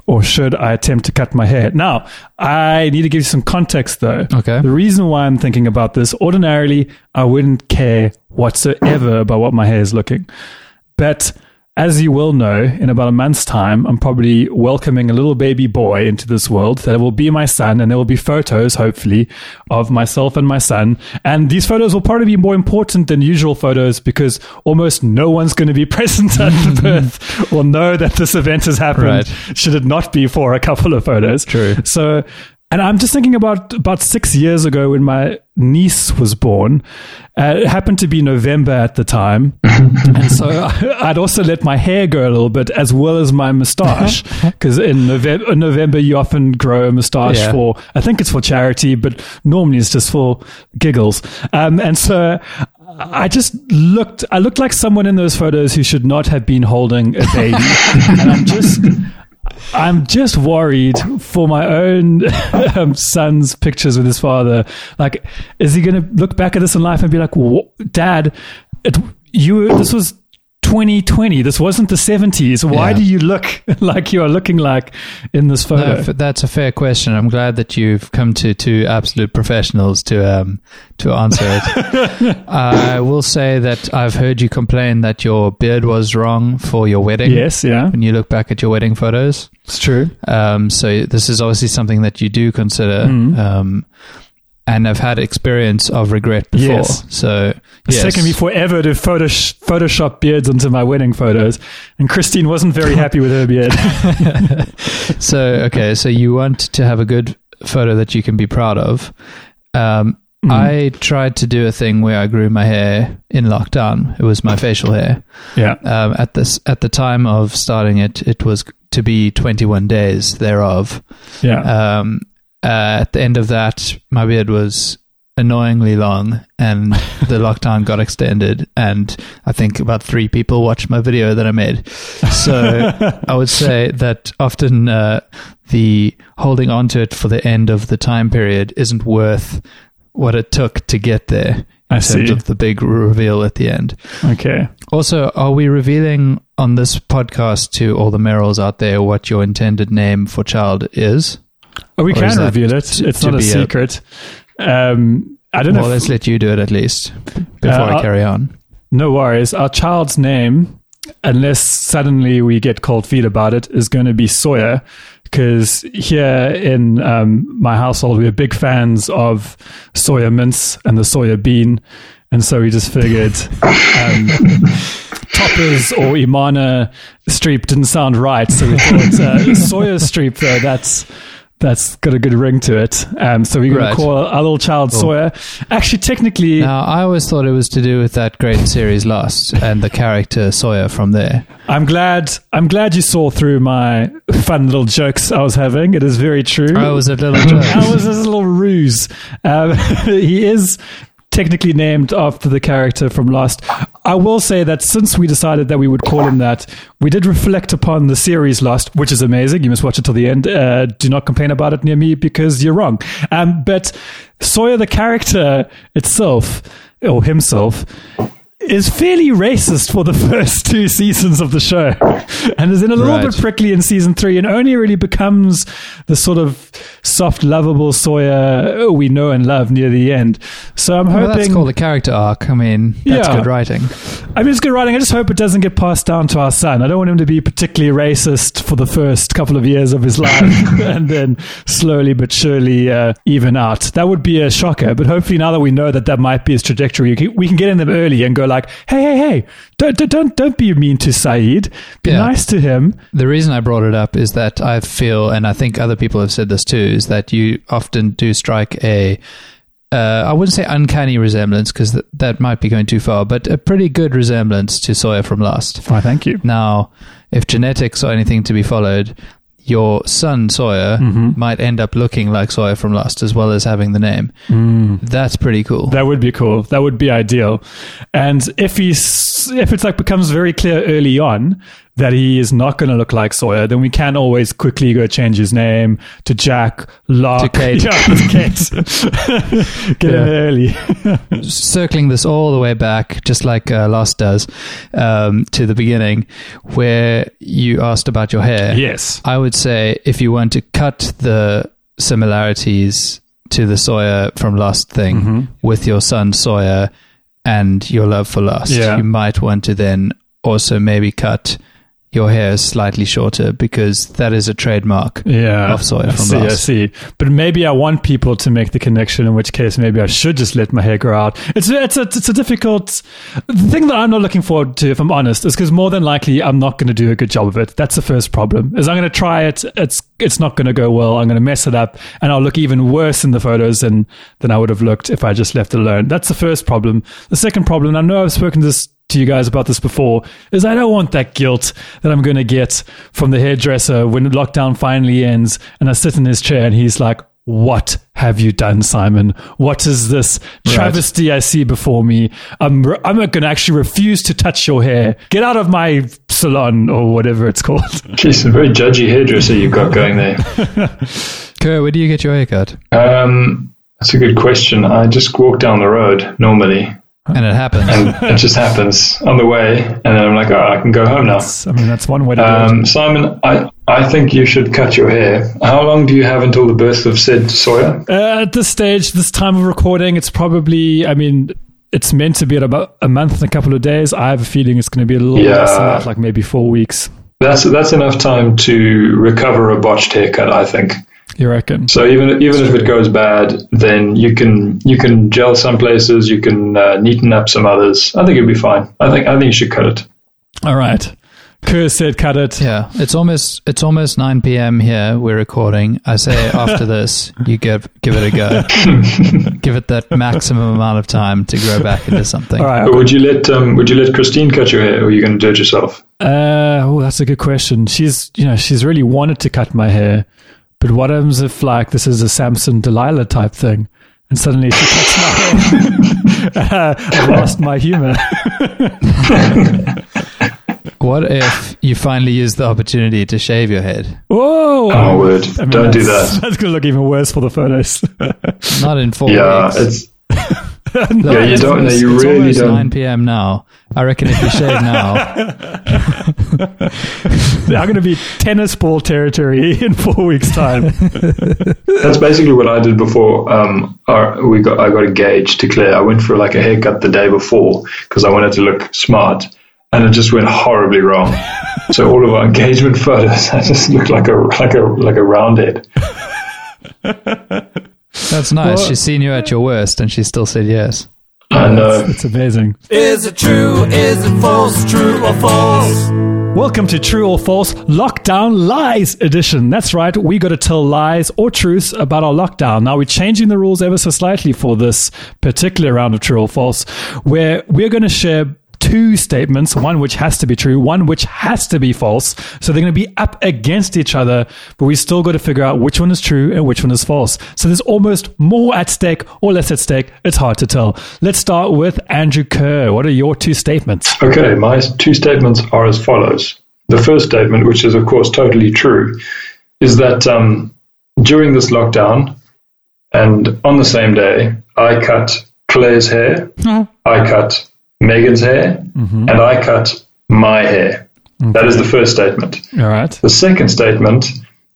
Or should I attempt to cut my hair? Now, I need to give you some context though. Okay. The reason why I'm thinking about this, ordinarily, I wouldn't care whatsoever about what my hair is looking. But as you will know, in about a month's time, I'm probably welcoming a little baby boy into this world that will be my son, and there will be photos, hopefully, of myself and my son. And these photos will probably be more important than usual photos because almost no one's going to be *laughs* present at the *laughs* birth or know that this event has happened, Right. should it not be for a couple of photos. True. So, and I'm just thinking about about six years ago when my niece was born. Uh, it happened to be November at the time, *laughs* and so I'd also let my hair grow a little bit as well as my moustache *laughs* because in November, in November you often grow a moustache Yeah. for I think it's for charity, but normally it's just for giggles. Um, and so. I just looked. I looked like someone in those photos who should not have been holding a baby, *laughs* and I'm just. I'm just worried for my own *laughs* um, son's pictures with his father. Like, is he going to look back at this in life and be like, "Dad, it, you this was 2020. This wasn't the 70s. Why Yeah. do you look *laughs* like you are looking like in this photo?" f- that's a fair question. I'm glad that you've come to two absolute professionals to um, to answer it. *laughs* I will say that I've heard you complain that your beard was wrong for your wedding. yes, yeah, When you look back at your wedding photos, it's true. um, so this is obviously something that you do consider, Mhm. um, and I've had experience of regret before. Yes. So It's yes. taken me forever to photosh- Photoshop beards onto my wedding photos, and Christine wasn't very happy with her beard. *laughs* so okay, so you want to have a good photo that you can be proud of. Um, Mm. I tried to do a thing where I grew my hair in lockdown. It was my facial hair. yeah, Um, at this at the time of starting it, it was to be 21 days thereof. yeah. Um, uh, at the end of that, my beard was annoyingly long, and the *laughs* lockdown got extended. And I think about three people watched my video that I made. So *laughs* I would say that often uh, the holding on to it for the end of the time period isn't worth what it took to get there I in terms see. of the big reveal at the end. okay. Also, are we revealing on this podcast to all the Merrills out there what your intended name for child is? Oh, we Or can reveal it. it's to not a be a- secret. um, I don't Well, know. let's let you do it at least before Uh, I carry on. no worries. Our child's name, unless suddenly we get cold feet about it, is going to be Sawyer. Because here in um, my household, we're big fans of soya mince and the Sawyer bean. And so we just figured um, *laughs* Toppers or Imana Streep didn't sound right. So we thought uh, Sawyer Streep, though, that's. That's got a good ring to it. Um, so we're going Right. to call our little child Sawyer. Actually, technically, Now, I always thought it was to do with that great series Lost and the character Sawyer from there. I'm glad. I'm glad you saw through my fun little jokes I was having. It is very true. I was a little. That *laughs* was this little ruse. Um, *laughs* he is technically named after the character from Lost. I will say that since we decided that we would call him that, we did reflect upon the series Lost, which is amazing. You must watch it till the end. Uh, do not complain about it near me because you're wrong. Um, but Sawyer, the character itself, or himself, is fairly racist for the *laughs* first two seasons of the show, and is in a little Right. bit prickly in season three, and only really becomes the sort of soft, lovable Sawyer we know and love near the end. So I'm Well, hoping that's called a character arc. I mean, that's Yeah. good writing. I mean, it's good writing. I just hope it doesn't get passed down to our son. I don't want him to be particularly racist for the first couple of years of his life *laughs* and then slowly but surely uh, even out. That would be a shocker. But hopefully, now that we know that that might be his trajectory, we can, we can get in them early and go like, hey, hey, hey, don't, don't- don't, don't be mean to Saeed. Be Yeah. nice to him. The reason I brought it up is that I feel, and I think other people have said this too, is that you often do strike a, uh, I wouldn't say uncanny resemblance because th- that might be going too far, but a pretty good resemblance to Sawyer from Lost. Why, thank you. Now, if genetics are anything to be followed, your son Sawyer mm-hmm. might end up looking like Sawyer from Lost as well as having the name. Mm. That's pretty cool. That would be cool. That would be ideal. And if he's if it's like becomes very clear early on that he is not going to look like Sawyer, then we can always quickly go change his name to Jack Locke. To Kate. *laughs* Yeah, to Kate. *laughs* Get Yeah. early. circling this all the way back, just like uh, Lost does, um, to the beginning, where you asked about your hair. yes. I would say if you want to cut the similarities to the Sawyer from Lost thing Mm-hmm. with your son Sawyer and your love for Lost, Yeah. you might want to then also maybe cut your hair is slightly shorter because that is a trademark Yeah. of Sawyer I from see, I see. But maybe I want people to make the connection, in which case maybe I should just let my hair grow out. It's it's a, it's a difficult the thing that I'm not looking forward to, if I'm honest, is because more than likely I'm not going to do a good job of it. That's the first problem. Is I'm going to try it, it's it's not going to go well. I'm going to mess it up, and I'll look even worse in the photos than than I would have looked if I just left it alone. That's the first problem. The second problem, I know I've spoken to this to you guys about this before is I don't want that guilt that I'm going to get from the hairdresser when lockdown finally ends and I sit in his chair and he's like, What have you done, Simon? What is this travesty I see before me? I'm, re- I'm going to actually refuse to touch your hair. Get out of my salon or whatever it's called. *laughs* Jeez, a very judgy hairdresser you've got going there. *laughs* Kerr, where do you get your hair cut? Um, that's a good question. I just walk down the road normally, And it happens. and it just happens on the way, and then I'm like, oh, I can go home now. I mean, that's one way to do it. Um, Simon, I, I think you should cut your hair. How long do you have until the birth of said Sawyer? Uh, at this stage, this time of recording, it's probably, I mean, it's meant to be at about a month and a couple of days. I have a feeling it's going to be a little Yeah. less than that, like maybe four weeks. That's that's enough time to recover a botched haircut, I think. You reckon? So even even if it goes bad, then you can you can gel some places, you can uh, neaten up some others. I think it'll be fine. I think I think you should cut it. All right. Kerr said cut it. Yeah, it's almost it's almost nine p.m. here. We're recording. I say after this, you give give it a go. *laughs* give it that maximum amount of time to grow back into something. All right. But would you let um, would you let Christine cut your hair, or are you going to do it yourself? Uh, oh, that's a good question. She's, you know, she's really wanted to cut my hair, but what happens if like this is a Samson Delilah type thing, and suddenly she cuts my hair? uh, I lost my humor. *laughs* What if you finally use the opportunity to shave your head? Whoa! Oh, word! I mean, Don't do that. *laughs* That's going to look even worse for the photos. Not in four Yeah, weeks. it's *laughs* *laughs* No, yeah. You It's don't. almost- You it's really almost don't. nine p.m. now. I reckon if you shave now, I'm going to be tennis ball territory in four weeks' time. That's basically what I did before. Um, our, we got I got engaged to Claire. I went for like a haircut the day before because I wanted to look smart, and it just went horribly wrong. so all of our engagement *laughs* photos, I just looked like a like a like a round head. *laughs* that's nice. She's seen you at your worst, and she still said yes. I know. It's amazing. Is it true? Is it false? True or false? Welcome to True or False Lockdown Lies Edition. That's right, we got to tell lies or truths about our lockdown. Now, we're changing the rules ever so slightly for this particular round of True or False, where we're going to share two statements, one which has to be true, one which has to be false. So they're going to be up against each other, but we still got to figure out which one is true and which one is false. So there's almost more at stake or less at stake. It's hard to tell. Let's start with Andrew Kerr. What are your two statements? Okay, my two statements are as follows. The first statement, which is of course totally true, is that um, during this lockdown and on the same day, I cut Claire's hair, I cut Megan's hair, and I cut my hair. That is the first statement. All right. The second statement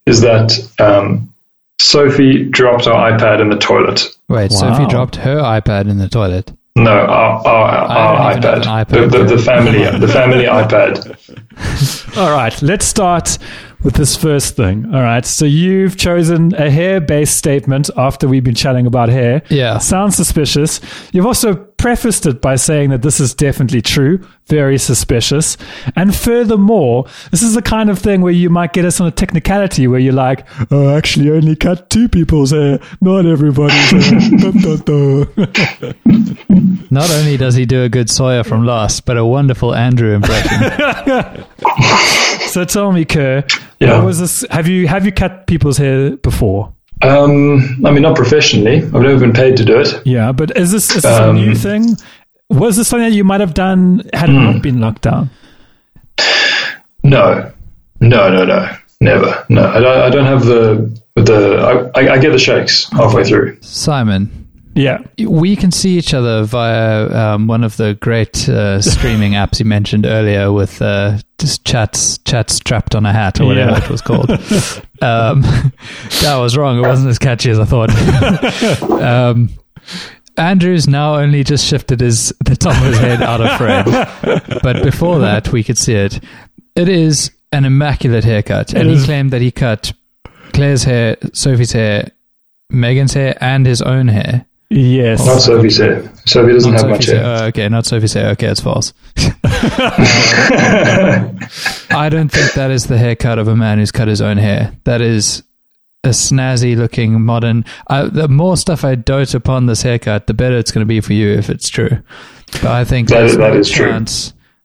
is that um, Sophie dropped her iPad in the toilet. Wait, Wow. Sophie dropped her iPad in the toilet. No, our, our, our iPad. iPad. The, the, the family, the family *laughs* iPad. All right, let's start with this first thing. All right, so you've chosen a hair based statement after we've been chatting about hair. Yeah. Sounds suspicious. You've also prefaced it by saying that this is definitely true, very suspicious. And furthermore, this is the kind of thing where you might get us on a technicality where you're like, oh, I actually only cut two people's hair, not everybody's hair. *laughs* Not only does he do a good Sawyer from Lost, but a wonderful Andrew impression. *laughs* *laughs* so tell me, Kerr, Yeah. what was this? Have you have you cut people's hair before? Um, I mean, not professionally. I've never been paid to do it. Yeah, but is this, is this a Um, new thing? Was this something that you might have done had it not been locked down? No, no, no, no, never. No, I don't. I don't have the the. I, I, I get the shakes halfway through. Simon, Yeah. we can see each other via um, one of the great uh, streaming *laughs* apps you mentioned earlier with uh, just chats chats trapped on a hat or whatever Yeah. it was called. *laughs* um, *laughs* that was wrong. It wasn't as catchy as I thought. um, Andrew's now only just shifted his the top of his head out of frame, but before that we could see it. It is an immaculate haircut, and he claimed that he cut Claire's hair, Sophie's hair, Megan's hair, and his own hair. Yes. Not Sophie's hair. Sophie doesn't Not have much Sophie's hair. hair. Oh, okay, not Sophie's hair. Okay, it's false. *laughs* I don't think that is the haircut of a man who's cut his own hair. That is a snazzy looking modern. I, the more stuff I dote upon this haircut, the better it's going to be for you if it's true. But I think That there's is- that no is true.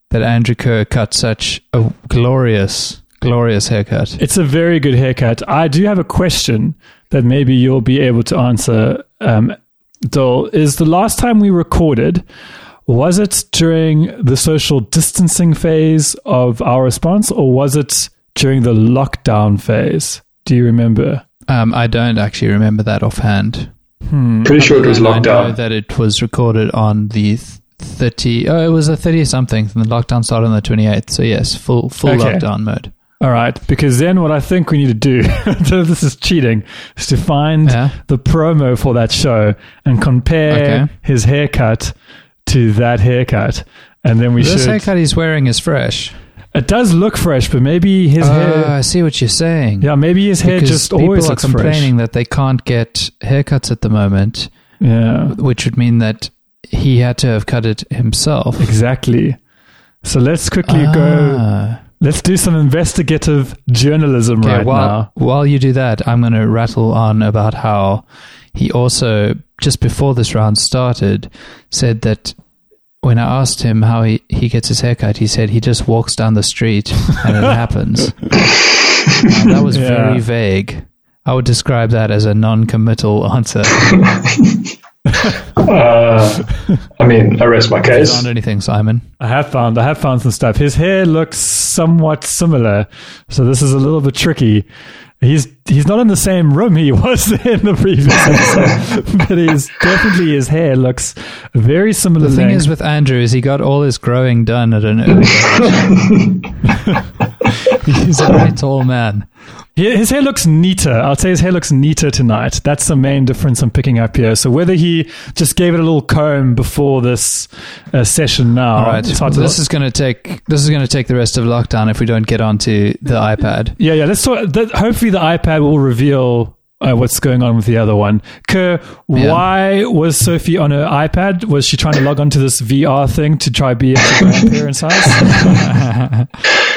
that Andrew Kerr cut such a glorious, glorious haircut. It's a very good haircut. I do have a question that maybe you'll be able to answer, um, Dole. Is the last time we recorded, was it during the social distancing phase of our response or was it during the lockdown phase? Do you remember? Um, I don't actually remember that offhand. Pretty sure it was And I locked know that it was recorded on the 30. Oh, it was a 30 something. And the lockdown started on the 28th. So, yes, full full Okay. lockdown mode. All right, because then what I think we need to do, *laughs* this is cheating, is to find Yeah. the promo for that show and compare Okay. his haircut to that haircut. And then we This should. haircut he's wearing is fresh. It does look fresh, but maybe his Oh, hair. I see what you're saying. Yeah, maybe his hair because just people always are complaining that they can't get haircuts at the moment. Yeah, which would mean that he had to have cut it himself. exactly. So let's quickly go. Ah. Let's do some investigative journalism Okay, right while, now. while you do that, I'm going to rattle on about how he also, just before this round started, said that when I asked him how he, he gets his haircut, he said he just walks down the street and it *laughs* happens. Now, that was *laughs* Yeah. very vague. I would describe that as a non committal answer. *laughs* Uh, I mean, I rest my case. Found anything, Simon? I have found. I have found some stuff. His hair looks somewhat similar, so this is a little bit tricky. He's he's not in the same room he *laughs* was in the previous *laughs* episode, but he's definitely his hair looks very similar. The thing length. is with Andrew is he got all his growing done at an early *laughs* age. He's a very tall man. His hair looks neater. I'll say his hair looks neater tonight. That's the main difference I'm picking up here. So whether he just gave it a little comb before this uh, session now, All right, it's hard to this is going to take this is going to take the rest of lockdown if we don't get onto the iPad. yeah, yeah. Let's talk. That, hopefully, the iPad will reveal uh, what's going on with the other one. Kerr, Yeah. why was Sophie on her iPad? Was she trying to log onto this VR thing to try be at her grandparents' *laughs* house? *laughs*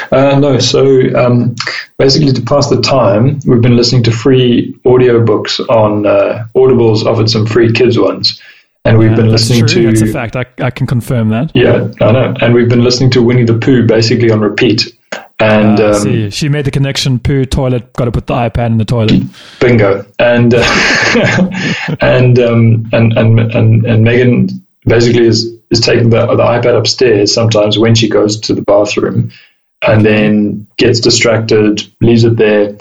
Uh, no, so um, basically to pass the time, we've been listening to free audiobooks on uh, Audibles offered some free kids ones. And we've been That's listening true. to That's a fact. I, I can confirm that. Yeah, I know. And we've been listening to Winnie the Pooh basically on repeat. And I um, see. She made the connection. Poo toilet. Got to put the iPad in the toilet. bingo. And uh, *laughs* and, um, and and and and Megan basically is is taking the the iPad upstairs sometimes when she goes to the bathroom, and then gets distracted, leaves it there.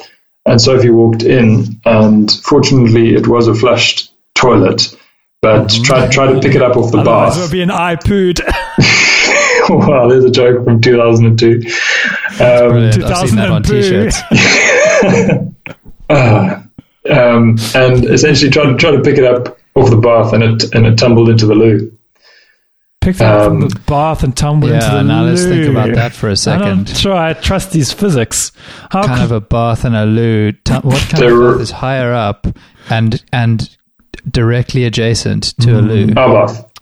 And Sophie walked in, and fortunately, it was a flushed toilet. But try try to pick it up off the Otherwise, bath. it'll be an iPood. *laughs* wow, there's a joke from 2002. Um, Brilliant. I've seen that on t-shirts. *laughs* um, and essentially try to try to pick it up off the bath, and it and it tumbled into the loo. Pick that up from Um, the bath and tumble into Yeah, the now let's think about that for a I'm not second. sure I trust these physics. How Kind could- of a bath and a loo. Tu- What kind of were- bath is higher up and and directly adjacent to a loo? Our bath.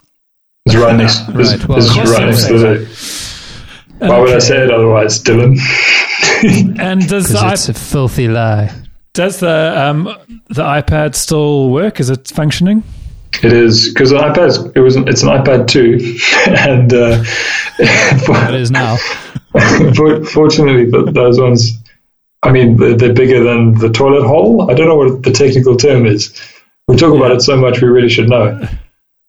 It's right next. It's, *laughs* Right, well, it's right next is. to the. Why would I say it otherwise, Dylan? *laughs* And does the, Because iP- it's a filthy lie. does the um the iPad still work? Is it functioning? It is because an iPad. It was. It's an iPad two, *laughs* and uh, It is now. for, fortunately, th those ones. I mean, they're, they're bigger than the toilet hole. I don't know what the technical term is. We talk about it so much, we really should know.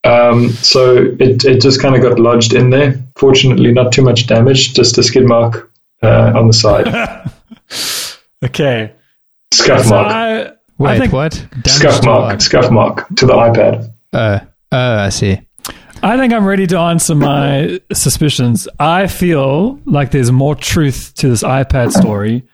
Um, so it it just kind of got lodged in there. Fortunately, not too much damage, just a skid mark uh, on the side, *laughs* Okay. scuff So mark, I, I think, what? Damage scuff mark, what? scuff mark to the iPad. Oh, oh, I see. I think I'm ready to answer my suspicions. I feel like there's more truth to this iPad story.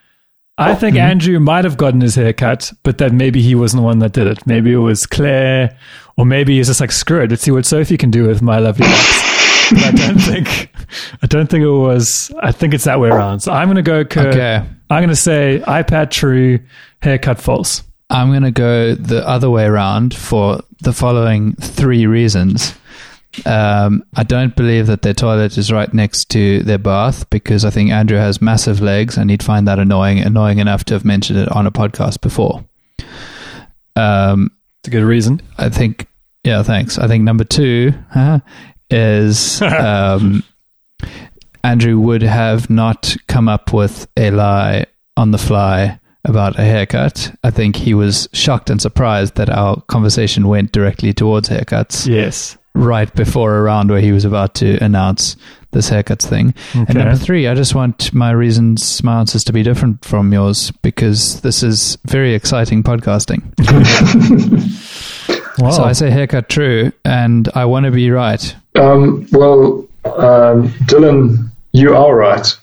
I think Mm-hmm. Andrew might have gotten his hair cut, but that maybe he wasn't the one that did it. Maybe it was Claire, or maybe he's just like, screw it, let's see what Sophie can do with my lovely locks. but I don't *laughs* think, I don't think it was. I think it's that way around. So I'm going to go. Kerr. Okay. I'm going to say iPad true, haircut false. I'm going to go the other way around for the following three reasons. Um, I don't believe that their toilet is right next to their bath because I think Andrew has massive legs and he'd find that annoying, annoying enough to have mentioned it on a podcast before. Um, It's a good reason. I think, yeah, thanks. I think number two uh, is *laughs* um, Andrew would have not come up with a lie on the fly about a haircut. I think he was shocked and surprised that our conversation went directly towards haircuts Yes. Right before a round where he was about to announce this haircuts thing. And number three, I just want my reasons, my answers to be different from yours because this is very exciting podcasting. *laughs* Wow. So I say haircut true, and I want to be right. Um, well, um, Dylan, you are right,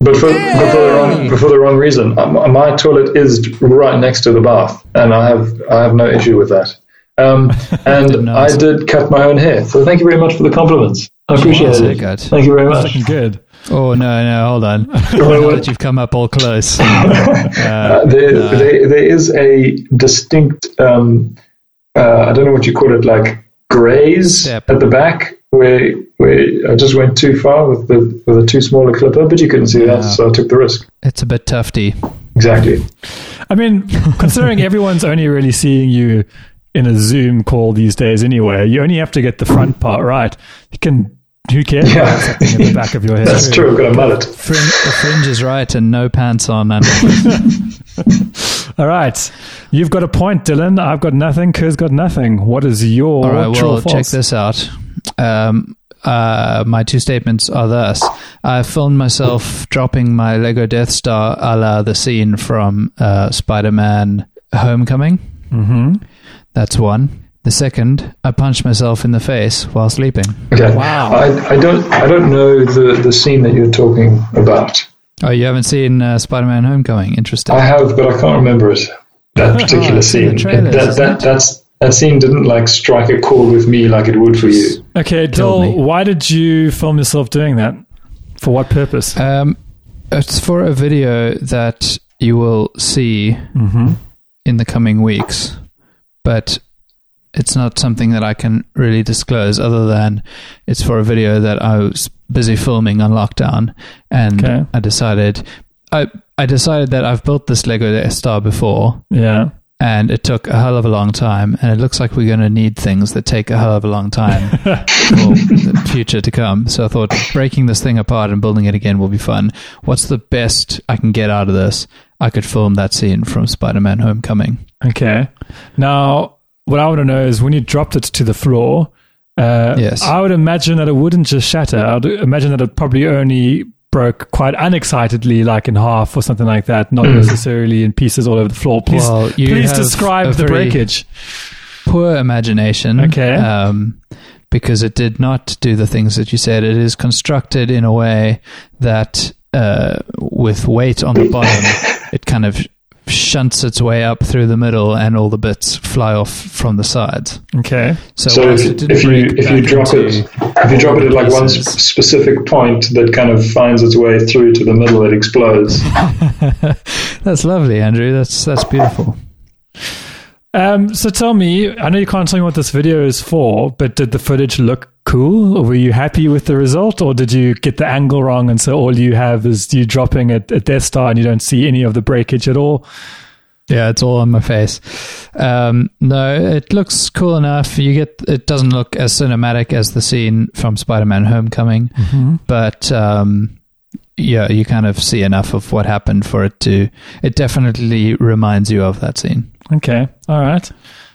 but for, but for the wrong but for the wrong reason. Um, my toilet is right next to the bath, and I have I have no issue with that. Um, *laughs* and know. I did cut my own hair, so thank you very much for the compliments. I appreciate Wow, it. haircut. Thank you very much. looking good. Oh no, no, hold on. *laughs* now that you've come up all close. *laughs* Uh, there, there, there is a distinct, um, uh, I don't know what you call it, like graze Step. at the back where where I just went too far with the with a too small a clipper, but you couldn't see that, Yeah. so I took the risk. It's a bit tufty. Exactly. I mean, considering everyone's only really seeing you in a Zoom call these days anyway, you only have to get the front part right. You can. Who cares Yeah. about something in the back of your head? That's true. I've got a mullet. Frin- the fringe is right, and no pants on. And *laughs* All right, you've got a point, Dylan. I've got nothing. Kerr's got nothing. What is your all right, true or well, check this out. Um, uh, my two statements are thus: I filmed myself dropping my Lego Death Star, a la the scene from uh, Spider-Man: Homecoming. Mm-hmm. That's one. The second, I punched myself in the face while sleeping. Okay. Wow. I, I don't I don't know the, the scene that you're talking about. Oh, you haven't seen uh, Spider-Man: Homecoming? Interesting. I have, but I can't remember it. That particular Oh, the scene. trailers, that, isn't that, that's that scene didn't like strike a chord with me like it would for you. Okay, Killed Dill, why did you film yourself doing that? For what purpose? Um, it's for a video that you will see Mm-hmm. in the coming weeks, but it's not something that I can really disclose other than it's for a video that I was busy filming on lockdown and Okay. I decided I I decided that I've built this Lego Star before Yeah. and it took a hell of a long time and it looks like we're going to need things that take a hell of a long time *laughs* for the future to come so i thought breaking this thing apart and building it again will be fun what's the best i can get out of this i could film that scene from spider-man homecoming Okay. Now, what I want to know is when you dropped it to the floor, uh, Yes. I would imagine that it wouldn't just shatter. I'd imagine that it probably only broke quite unexcitedly, like in half or something like that, not necessarily in pieces all over the floor. Please, Well, you please describe the breakage. poor imagination. Okay. Um, because it did not do the things that you said. It is constructed in a way that, uh, with weight on the bottom, *laughs* it kind of shunts its way up through the middle, and all the bits fly off from the sides. Okay. So, So if, it if you if you drop it if you drop it at like one pieces. sp- specific point that kind of finds its way through to the middle, it explodes. *laughs* that's lovely, Andrew. That's that's beautiful. Um, so tell me, I know you can't tell me what this video is for, but did the footage look cool? Or were you happy with the result? Or did you get the angle wrong and so all you have is you dropping at, at Death Star and you don't see any of the breakage at all? Yeah, it's all on my face. Um, no, it looks cool enough. You get it doesn't look as cinematic as the scene from Spider-Man: Homecoming, but um, yeah, you kind of see enough of what happened for it to. It definitely reminds you of that scene. Okay. All right.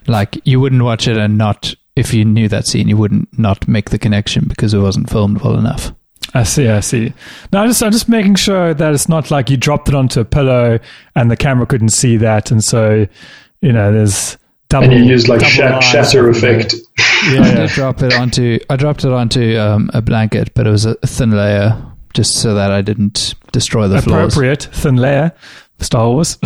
Like you wouldn't watch it and not if you knew that scene, you wouldn't not make the connection because it wasn't filmed well enough. I see, I see. No, I'm just, I'm just making sure that it's not like you dropped it onto a pillow and the camera couldn't see that. And so, you know, there's double. And you use like double sha- lines shatter effect. I Yeah. did drop it onto. I dropped it onto um, a blanket, but it was a thin layer, just so that I didn't destroy the floors. Appropriate, thin layer. Star Wars. *laughs*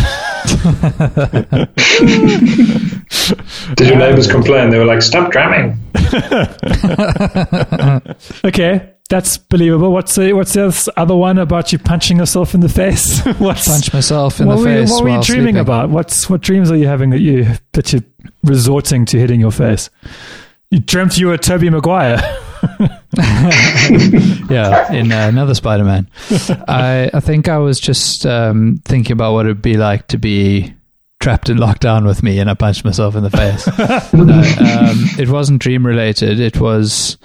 Did your neighbors complain? They were like, "Stop drumming." *laughs* okay, that's believable. What's the what's the other one about you punching yourself in the face? *laughs* what's Punch myself in what the were, you- face what were you dreaming sleeping. about? What's what dreams are you having that you that you're resorting to hitting your face? You dreamt you were Tobey Maguire. *laughs* Yeah, in uh, another Spider-Man. *laughs* I I think I was just um, thinking about what it'd be like to be trapped in lockdown with me, and I punched myself in the face. *laughs* no, um, it wasn't dream related. It was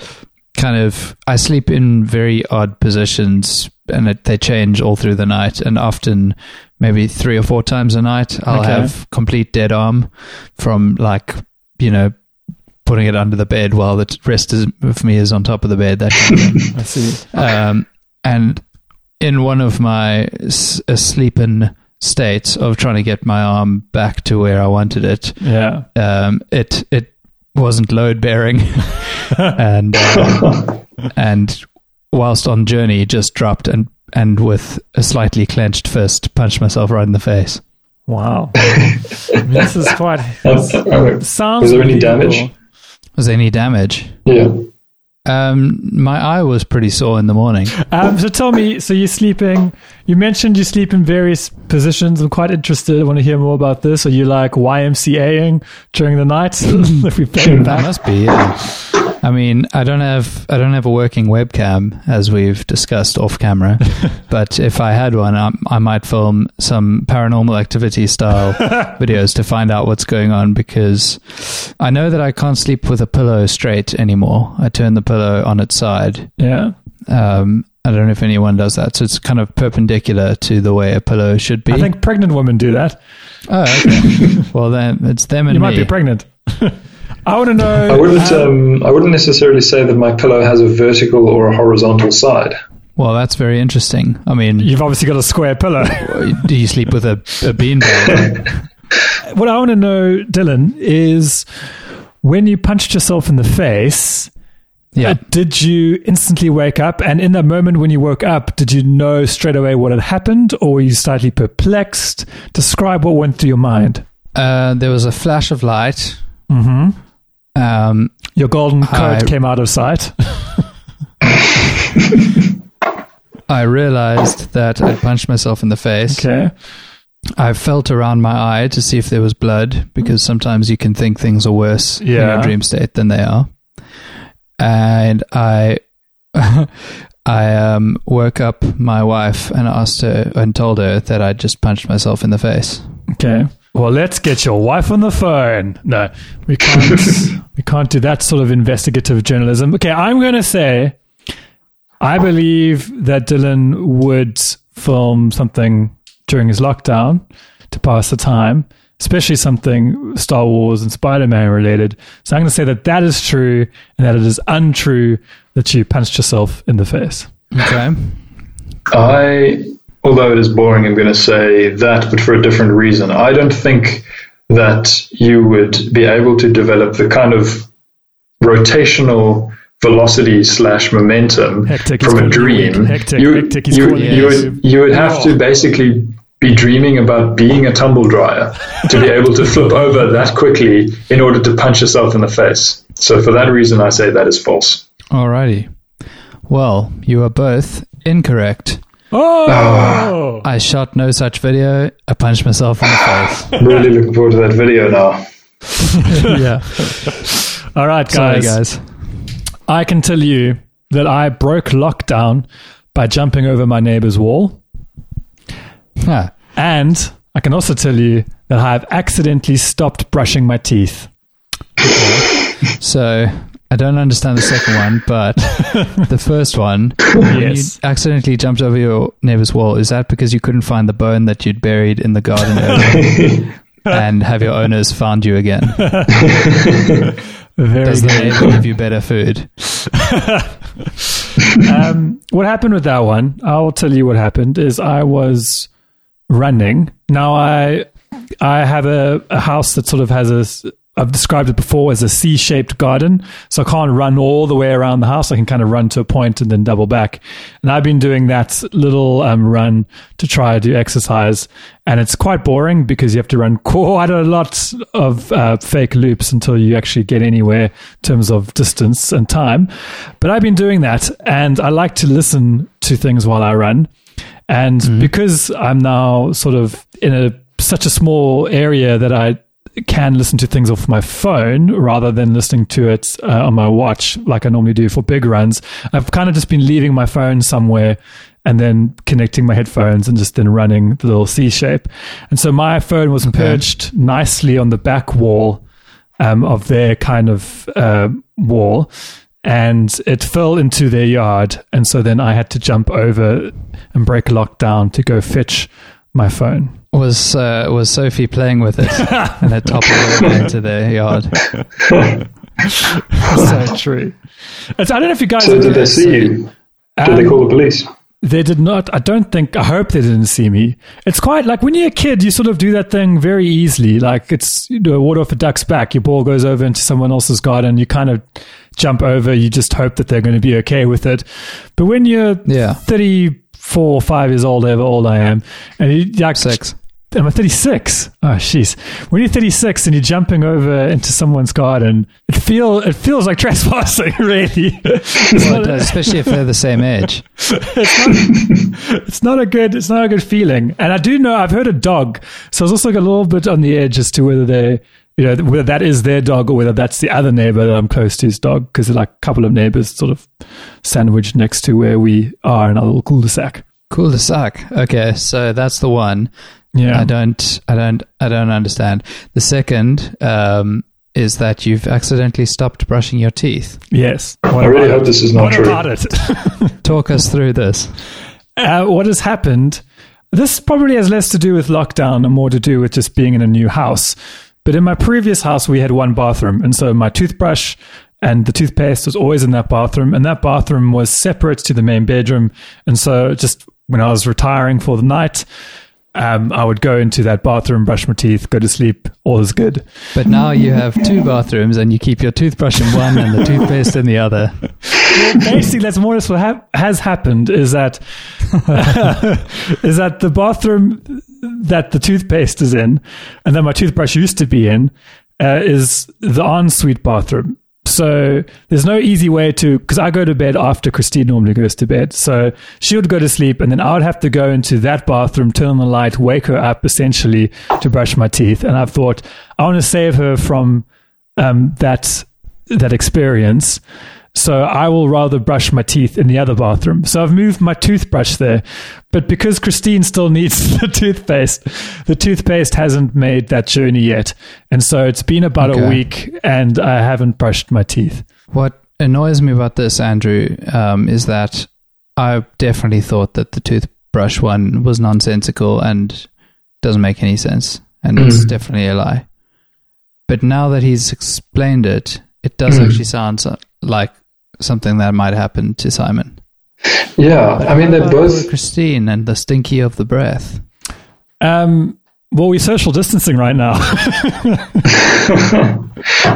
kind of I sleep in very odd positions, and it, they change all through the night, and often. Maybe three or four times a night, I'll Okay. have complete dead arm from like, you know, putting it under the bed while the rest is, of me is on top of the bed. That kind of thing. *laughs* I see. um, and in one of my s- sleeping states of trying to get my arm back to where I wanted it, Yeah. um, it it wasn't load bearing, *laughs* and uh, and whilst on journey, just dropped and and with a slightly clenched fist, punched myself right in the face. Wow. *laughs* I mean, this is quite. Uh, Sounds. Was there any believable. damage? Was there any damage? yeah. Um, my eye was pretty sore in the morning. Um, so tell me, so you're sleeping. You mentioned you sleep in various positions. I'm quite interested. I want to hear more about this. Are you like YMCAing during the night? *laughs* if we play That back. must be. Yeah. I mean, I don't have I don't have a working webcam as we've discussed off camera, *laughs* but if I had one, I, I might film some paranormal activity style *laughs* videos to find out what's going on because I know that I can't sleep with a pillow straight anymore. I turn the pillow on its side. Yeah. Um, I don't know if anyone does that, so it's kind of perpendicular to the way a pillow should be. I think pregnant women do that. Oh, okay. *laughs* well, then it's them and You me. might be pregnant. I want to know. I wouldn't. um, Um, I wouldn't necessarily say that my pillow has a vertical or a horizontal side. well, that's very interesting. I mean, You've obviously got a square pillow. *laughs* do you sleep with a, a beanbag? *laughs* what I want to know, Dylan, is when you punched yourself in the face, yeah. uh, did you instantly wake up? And in that moment when you woke up, did you know straight away what had happened, or were you slightly perplexed? Describe what went through your mind. Uh, there was a flash of light. hmm Um, Your golden coat I- came out of sight. *laughs* I realized that I'd punched myself in the face. Okay. I felt around my eye to see if there was blood because sometimes you can think things are worse in Yeah. your dream state than they are. And I, *laughs* I um, woke up my wife and asked her and told her that I'd just punched myself in the face. Okay. Well, let's get your wife on the phone. No, we can't. *laughs* we can't do that sort of investigative journalism. Okay, I'm going to say, I believe that Dylan would film something during his lockdown to pass the time, especially something Star Wars and Spider Man related. So I'm going to say that that is true, and that it is untrue that you punched yourself in the face. Okay. I, although it is boring, I'm going to say that, but for a different reason. I don't think that you would be able to develop the kind of rotational velocity slash momentum Hectic from a dream. Hectic- you, hectic you, you would, you would have to basically be dreaming about being a tumble dryer to be able to flip over that quickly in order to punch yourself in the face. So for that reason, I say that is false. Alrighty. Well, you are both incorrect. Oh, I shot no such video. I punched myself in the face. *laughs* Really looking forward to that video now. *laughs* yeah. all right, Sorry, guys. guys. I can tell you that I broke lockdown by jumping over my neighbor's wall. And I can also tell you that I've accidentally stopped brushing my teeth. so I don't understand the second one, but *laughs* the first one, when you accidentally jumped over your neighbor's wall, is that because you couldn't find the bone that you'd buried in the garden earlier? *laughs* and have your owners found you again? Very Does the neighbor give you better food? *laughs* um, what happened with that one? I'll tell you what happened. Is I was running. Now I I have a, a house that sort of has a. I've described it before as a C-shaped garden, so I can't run all the way around the house. I can kind of run to a point and then double back. And I've been doing that little um, run to try to do exercise, and it's quite boring because you have to run quite a lot of uh, fake loops until you actually get anywhere in terms of distance and time. But I've been doing that, and I like to listen to things while I run. And because I'm now sort of in a such a small area that I can listen to things off my phone rather than listening to it uh, on my watch like I normally do for big runs. I've kind of just been leaving my phone somewhere and then connecting my headphones and just then running the little C shape. And so my phone was perched nicely on the back wall um, of their kind of uh, wall and it fell into their yard. And so then I had to jump over and break a lockdown to go fetch my phone. Was uh, was Sophie playing with it *laughs* and it toppled over into their yard? *laughs* so true. It's, I don't know if you guys. So did they see you? Did they Um, call the police? They did not. I don't think. I hope they didn't see me. It's quite like when you're a kid, you sort of do that thing very easily. Like it's you know, water off a duck's back. Your ball goes over into someone else's garden. You kind of jump over. You just hope that they're going to be okay with it. But when you're Yeah. 34, five years old, however old I am, and you like Six. Am I 36? Oh, jeez. When you're 36 and you're jumping over into someone's garden, it feel it feels like *laughs* trespassing. Really, Well, does, especially if they're the same *laughs* age. it's not a good. It's not a good feeling. And I do know I've heard a dog, so I was also a little bit on the edge as to whether they, you know, whether that is their dog or whether that's the other neighbor that I'm close to's dog, because they're like a couple of neighbors sort of sandwiched next to where we are in our little cul-de-sac. Cul-de-sac. Okay, so that's the one. Yeah, I don't, I don't, I don't understand. The second um, is that you've accidentally stopped brushing your teeth. yes. I really hope this is not What true. about it? *laughs* Talk us through this. uh, what has happened? This probably has less to do with lockdown and more to do with just being in a new house. But in my previous house, we had one bathroom. And so my toothbrush and the toothpaste was always in that bathroom. And that bathroom was separate to the main bedroom. And so just when I was retiring for the night, um, I would go into that bathroom, brush my teeth, go to sleep. All is good. But now you have two bathrooms and you keep your toothbrush in one and the toothpaste in the other. basically that's more or less what hap- has happened is that *laughs* is that the bathroom that the toothpaste is in and that my toothbrush used to be in uh, is the ensuite bathroom so there's no easy way to because i go to bed after christine normally goes to bed so she would go to sleep and then i would have to go into that bathroom turn on the light wake her up essentially to brush my teeth and i've thought i want to save her from um, that that experience. So I will rather brush my teeth in the other bathroom. So I've moved my toothbrush there. But because Christine still needs *laughs* the toothpaste, the toothpaste hasn't made that journey yet. And so it's been about a week and I haven't brushed my teeth. What annoys me about this, Andrew, um, is that I definitely thought that the toothbrush one was nonsensical and doesn't make any sense, and it's definitely a lie. But now that he's explained it, it does actually sound like something that might happen to Simon. Yeah, I mean they're What both. Christine and the stinky of the breath. Um, Well, we're social distancing right now. *laughs*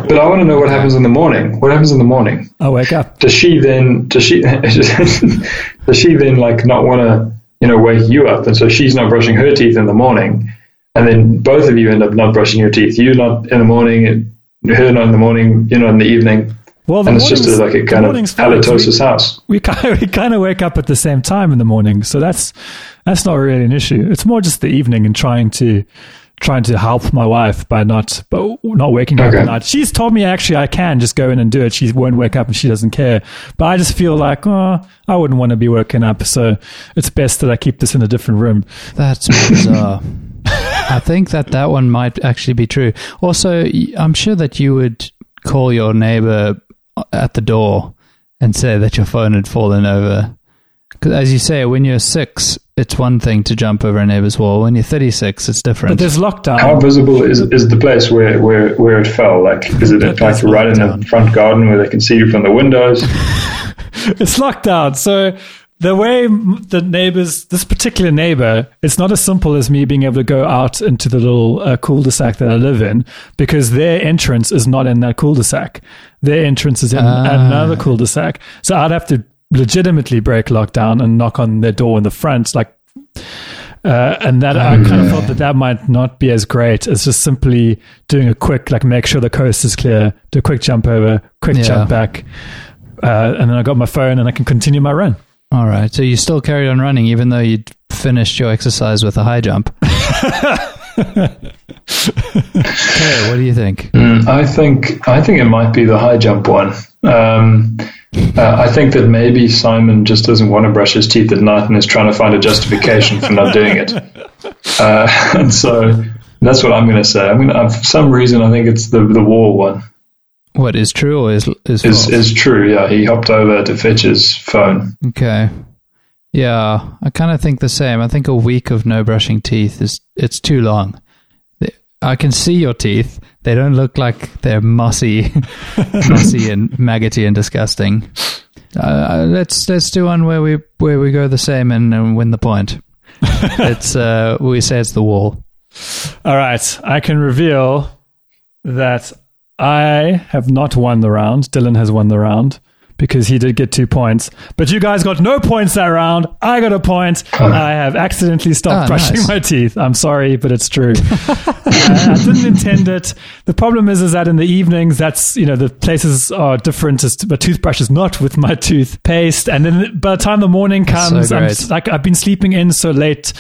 But I want to know what happens in the morning. What happens in the morning? I wake up. Does she then? Does she? *laughs* does she then like not want to? You know, wake you up, and so she's not brushing her teeth in the morning, and then both of you end up not brushing your teeth. You not in the morning, her not in the morning. You not in the evening. Well, the and it's just morning's- a, like a the kind of morning's fine. halitosis house. we kind of, *laughs* we kind of wake up at the same time in the morning, so that's that's not really an issue. It's more just the evening and trying to trying to help my wife by not but not waking up Okay. at night. She's told me actually I can just go in and do it. She won't wake up and she doesn't care. But I just feel like oh, I wouldn't want to be woken up, so it's best that I keep this in a different room. That's bizarre. *laughs* I think that that one might actually be true. Also, I'm sure that you would call your neighbor at the door and say that your phone had fallen over. Because as you say, when you're six, it's one thing to jump over a neighbor's wall. When you're 36, it's different. But there's lockdown. How visible is, is the place where, where, where it fell? Like, is it like That's right in the front garden where they can see you from the windows? *laughs* it's locked down. So the way the neighbors, this particular neighbor, it's not as simple as me being able to go out into the little uh, cul-de-sac that I live in because their entrance is not in that cul-de-sac. Their entrance is in Ah. another cul-de-sac. So I'd have to legitimately break lockdown and knock on their door in the front, like. Uh, and that I kind of thought that that might not be as great as just simply doing a quick, like, make sure the coast is clear, do a quick jump over, quick Yeah. jump back, uh, and then I got my phone and I can continue my run. All right. So you still carried on running even though you'd finished your exercise with a high jump. *laughs* okay, what do you think? Mm, I think I think it might be the high jump one. Um, uh, I think that maybe Simon just doesn't want to brush his teeth at night and is trying to find a justification for not doing it. *laughs* Uh, *laughs* and so that's what I'm going to say. I'm going to, for some reason, I think it's the the wall one What is true or is is is false? is true. Yeah, he hopped over to fetch his phone. Okay. Yeah, I kind of think the same. I think a week of no brushing teeth is it's too long. I can see your teeth. They don't look like they're mossy, *laughs* mossy and maggoty and disgusting. Uh, let's let's do one where we where we go the same and, and win the point. *laughs* it's uh, we say it's the wall. All right, I can reveal that I have not won the round. Dylan has won the round because he did get two points. But you guys got no points that round. I got a point. I have accidentally stopped Ah, brushing nice. my teeth. I'm sorry, but it's true. *laughs* uh, I didn't intend it. The problem is, is that in the evenings, that's you know the places are different. As to, my toothbrush is not with my toothpaste, and then by the time the morning That's so comes, I'm like I've been sleeping in so late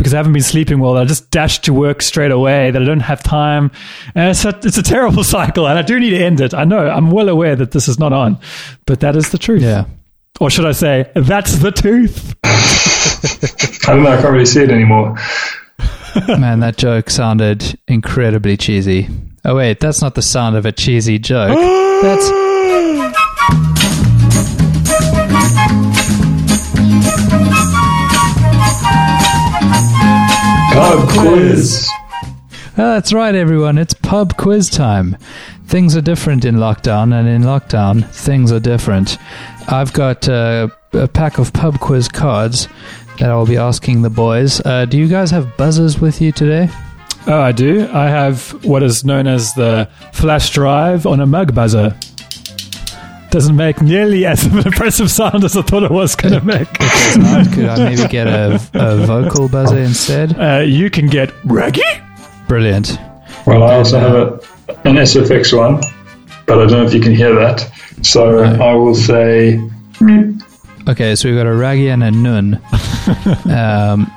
because I haven't been sleeping well. I just dash to work straight away that I don't have time. And it's a, it's a terrible *laughs* cycle, and I do need to end it. I know. I'm well aware that this is not on, but that is the truth. Yeah. Or should I say, that's the tooth. *laughs* I don't know. I can't really see it anymore. *laughs* Man, that joke sounded incredibly cheesy. Oh wait, that's not the sound of a cheesy joke. *gasps* That's Pub quiz. Oh, that's right, everyone. It's pub quiz time. Things are different in lockdown, and in lockdown, things are different. I've got uh, a pack of pub quiz cards that I'll be asking the boys. Uh, do you guys have buzzers with you today? Oh, I do. I have what is known as the flash drive on a mug buzzer. Doesn't make nearly as *laughs* impressive sound as I thought it was going to make. Not, could I maybe get a, a *laughs* vocal buzzer instead? Uh, you can get Reggie. Brilliant. Well, I also have a, an SFX one, but I don't know if you can hear that. So I will say Okay, so we've got a Raggy and a Nun. *laughs* um,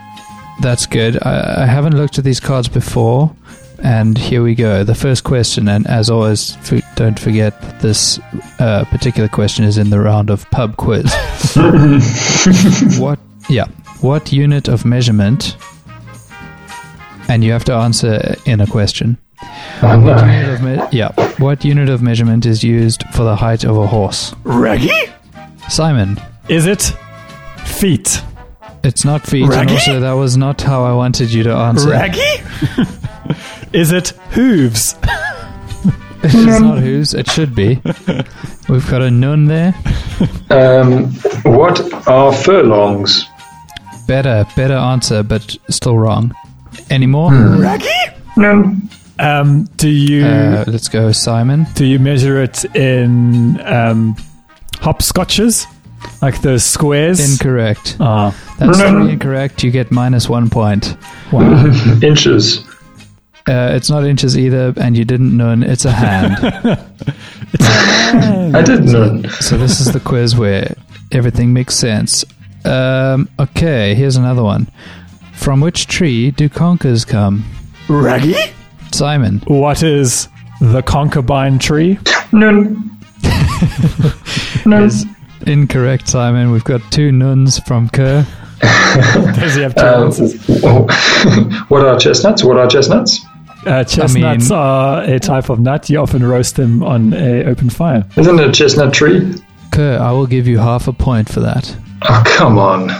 that's good. I, I haven't looked at these cards before, and here we go. The first question, and as always, f- don't forget this uh, particular question is in the round of pub quiz. *laughs* what? Yeah. What unit of measurement? And you have to answer in a question. oh, What no. *laughs* unit of me- yeah. What unit of measurement is used for the height of a horse? Reggie? Simon. Is it feet? It's not feet, and also that was not how I wanted you to answer. Reggie? *laughs* is it hooves? *laughs* It's not whose, it should be. We've got a nun there. Um, what are furlongs? Better, better answer, but still wrong. Any more? None. Um, do you Uh, let's go, Simon. do you measure it in um, hopscotches, like those squares? Incorrect. Ah, That's No. three incorrect. You get minus one point. wow. *laughs* Inches. Uh, it's not inches either, and you didn't know *laughs* it's a hand. I did none. so this is the quiz where everything makes sense. Um, okay, here's another one. From which tree do conkers come? Raggy. Simon. What is the concubine tree? None. *laughs* None. Is incorrect, Simon. We've got two nuns from Kerr. *laughs* Does he have two Um, answers? what are chestnuts? What are chestnuts? Uh, chestnuts mean- are a type of nut. You often roast them on a open fire. Isn't it a chestnut tree? Kerr, I will give you half a point for that. Oh, come on.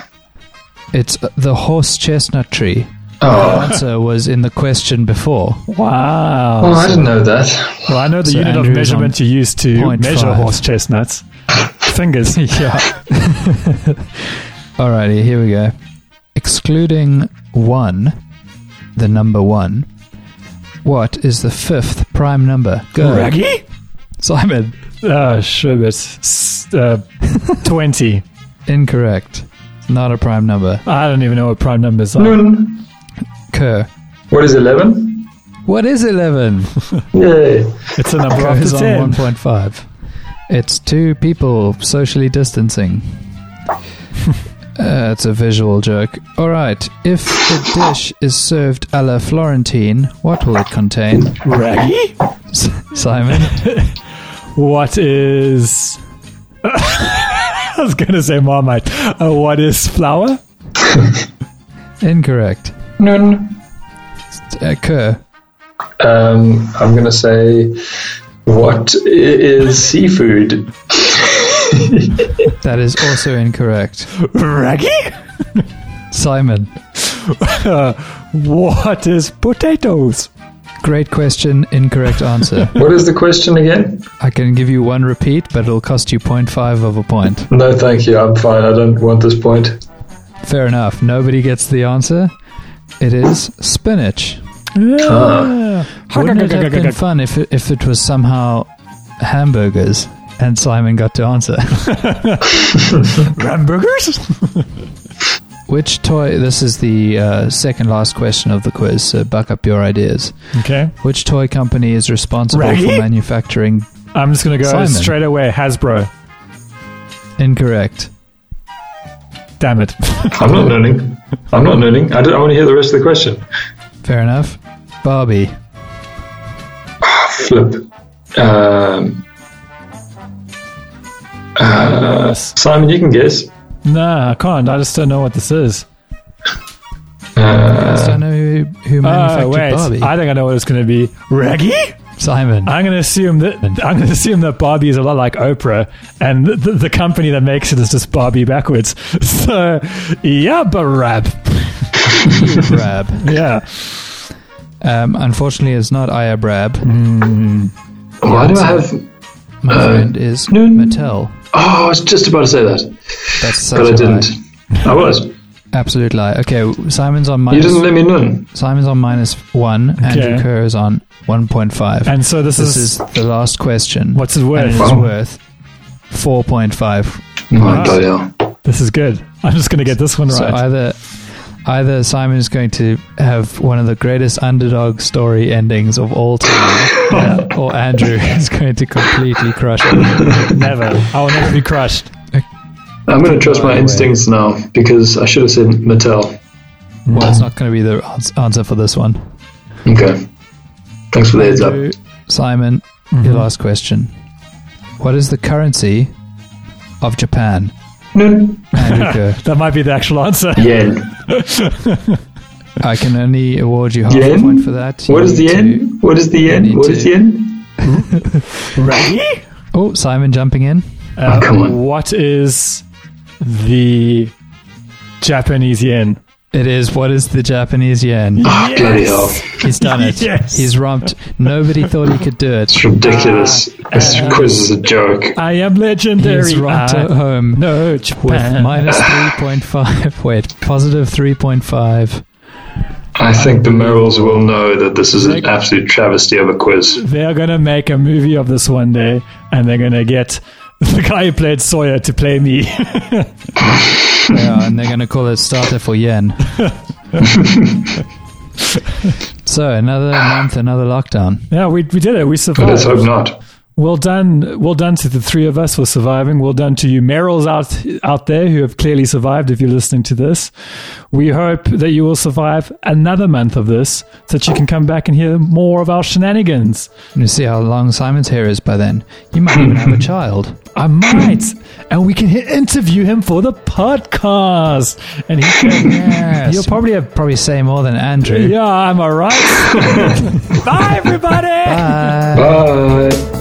It's the horse chestnut tree. The Oh, answer was in the question before. Wow. oh I didn't know that. well, I know the So unit of measurement you use to measure five. horse chestnuts. *laughs* Fingers. *laughs* yeah. *laughs* Alrighty, here we go. Excluding one, the number one, what is the fifth prime number? Go. Raggy? Simon. Oh, sure, S- uh, *laughs* 20. Incorrect. Not a prime number. I don't even know what prime numbers are. None. Kerr. What is 11? What is 11? *laughs* Yay. It's a number Kerr after is on 1.5. It's two people socially distancing. *laughs* Uh, it's a visual joke. Alright, if the dish is served a la Florentine, what will it contain? Raggy? S- Simon? *laughs* What is. *laughs* I was going to say Marmite. Uh, what is flour? *laughs* Incorrect. None. Uh, Kerr. Um, I'm going to say, What is seafood? *laughs* That is also incorrect. Raggy? Simon. Uh, what is potatoes? Great question, incorrect answer. *laughs* What is the question again? I can give you one repeat, but it'll cost you 0.5 of a point. No, thank you. I'm fine. I don't want this point. Fair enough. Nobody gets the answer. It is spinach. Ah. Wouldn't it have been fun if it, if it was somehow hamburgers and Simon got to answer? *laughs* Hamburgers? Which toy? This is the uh, second last question of the quiz, so buck up your ideas. Okay. Which toy company is responsible Raggy? for manufacturing? I'm just going to go Simon. straight away. Hasbro. Incorrect. Damn it. I'm not learning. I'm not learning. I, don't, I want to hear the rest of the question. Fair enough. Barbie. Flip. Um, uh, Simon, you can guess. nah, I can't. I just don't know what this is. I don't know who, who Oh, manufactured wait. Barbie. I think I know what it's going to be. Raggy? Simon. I'm going to assume that I'm going to assume that Barbie is a lot like Oprah, and the, the company that makes it is just Barbie backwards. *laughs* So, yeah, Barab. Brab. *laughs* Yeah. Um, unfortunately, it's not Aya Brab. Why do I have. My Uh, friend is no, no. Mattel. Oh, I was just about to say that, That's such but I didn't. lie. I was. Absolute lie. Okay, Simon's on minus. You didn't let me know. Simon's on minus one. Andrew Kerr is on one point five. And so this, this is, is the last question. what's it and worth? it is Wow. worth four point five. Oh. This is good. I'm just going to get this one So right. either either Simon is going to have one of the greatest underdog story endings of all time, *laughs* or Andrew *laughs* is going to completely crush it. never. I will never be crushed. I'm going to trust my By the way. instincts now because I should have said Mattel. Well, it's not going to be the answer for this one. Okay. Thanks for the heads up. Simon, Mm-hmm. your last question. What is the currency of Japan? No. Andrew Kerr. That might be the actual answer. Yen. *laughs* I can only award you half a point for that. You What is the need to- yen? What is the yen? need What is to- the yen? *laughs* Raggy? Oh, Simon jumping in. Uh, come on. What is the Japanese yen? It is what is the Japanese yen? Oh, bloody hell. He's done it. Yes. He's romped. Nobody thought he could do it. It's ridiculous. Uh, this uh, quiz is a joke. I am legendary. He's romped uh, I it home know with Japan. minus *laughs* 3.5. Wait, positive 3.5. I think the Merrills will know that this is an absolute travesty of a quiz. They're gonna make a movie of this one day, and they're gonna get *laughs* the guy who played Sawyer to play me. *laughs* yeah, and they're going to call it Starter for Yen. *laughs* so another month, another lockdown. yeah, we we did it. We survived. Let's hope not. Well done, well done to the three of us for surviving. Well done to you, Merrills out out there who have clearly survived. If you're listening to this, we hope that you will survive another month of this, so that you can come back and hear more of our shenanigans. And you see how long Simon's hair is by then. You might even have a *laughs* child. I might, and we can hit, interview him for the podcast, and he can. Yes. You'll probably have. Probably say more than Andrew. Yeah, I'm all right. *laughs* Bye, everybody. Bye. Bye.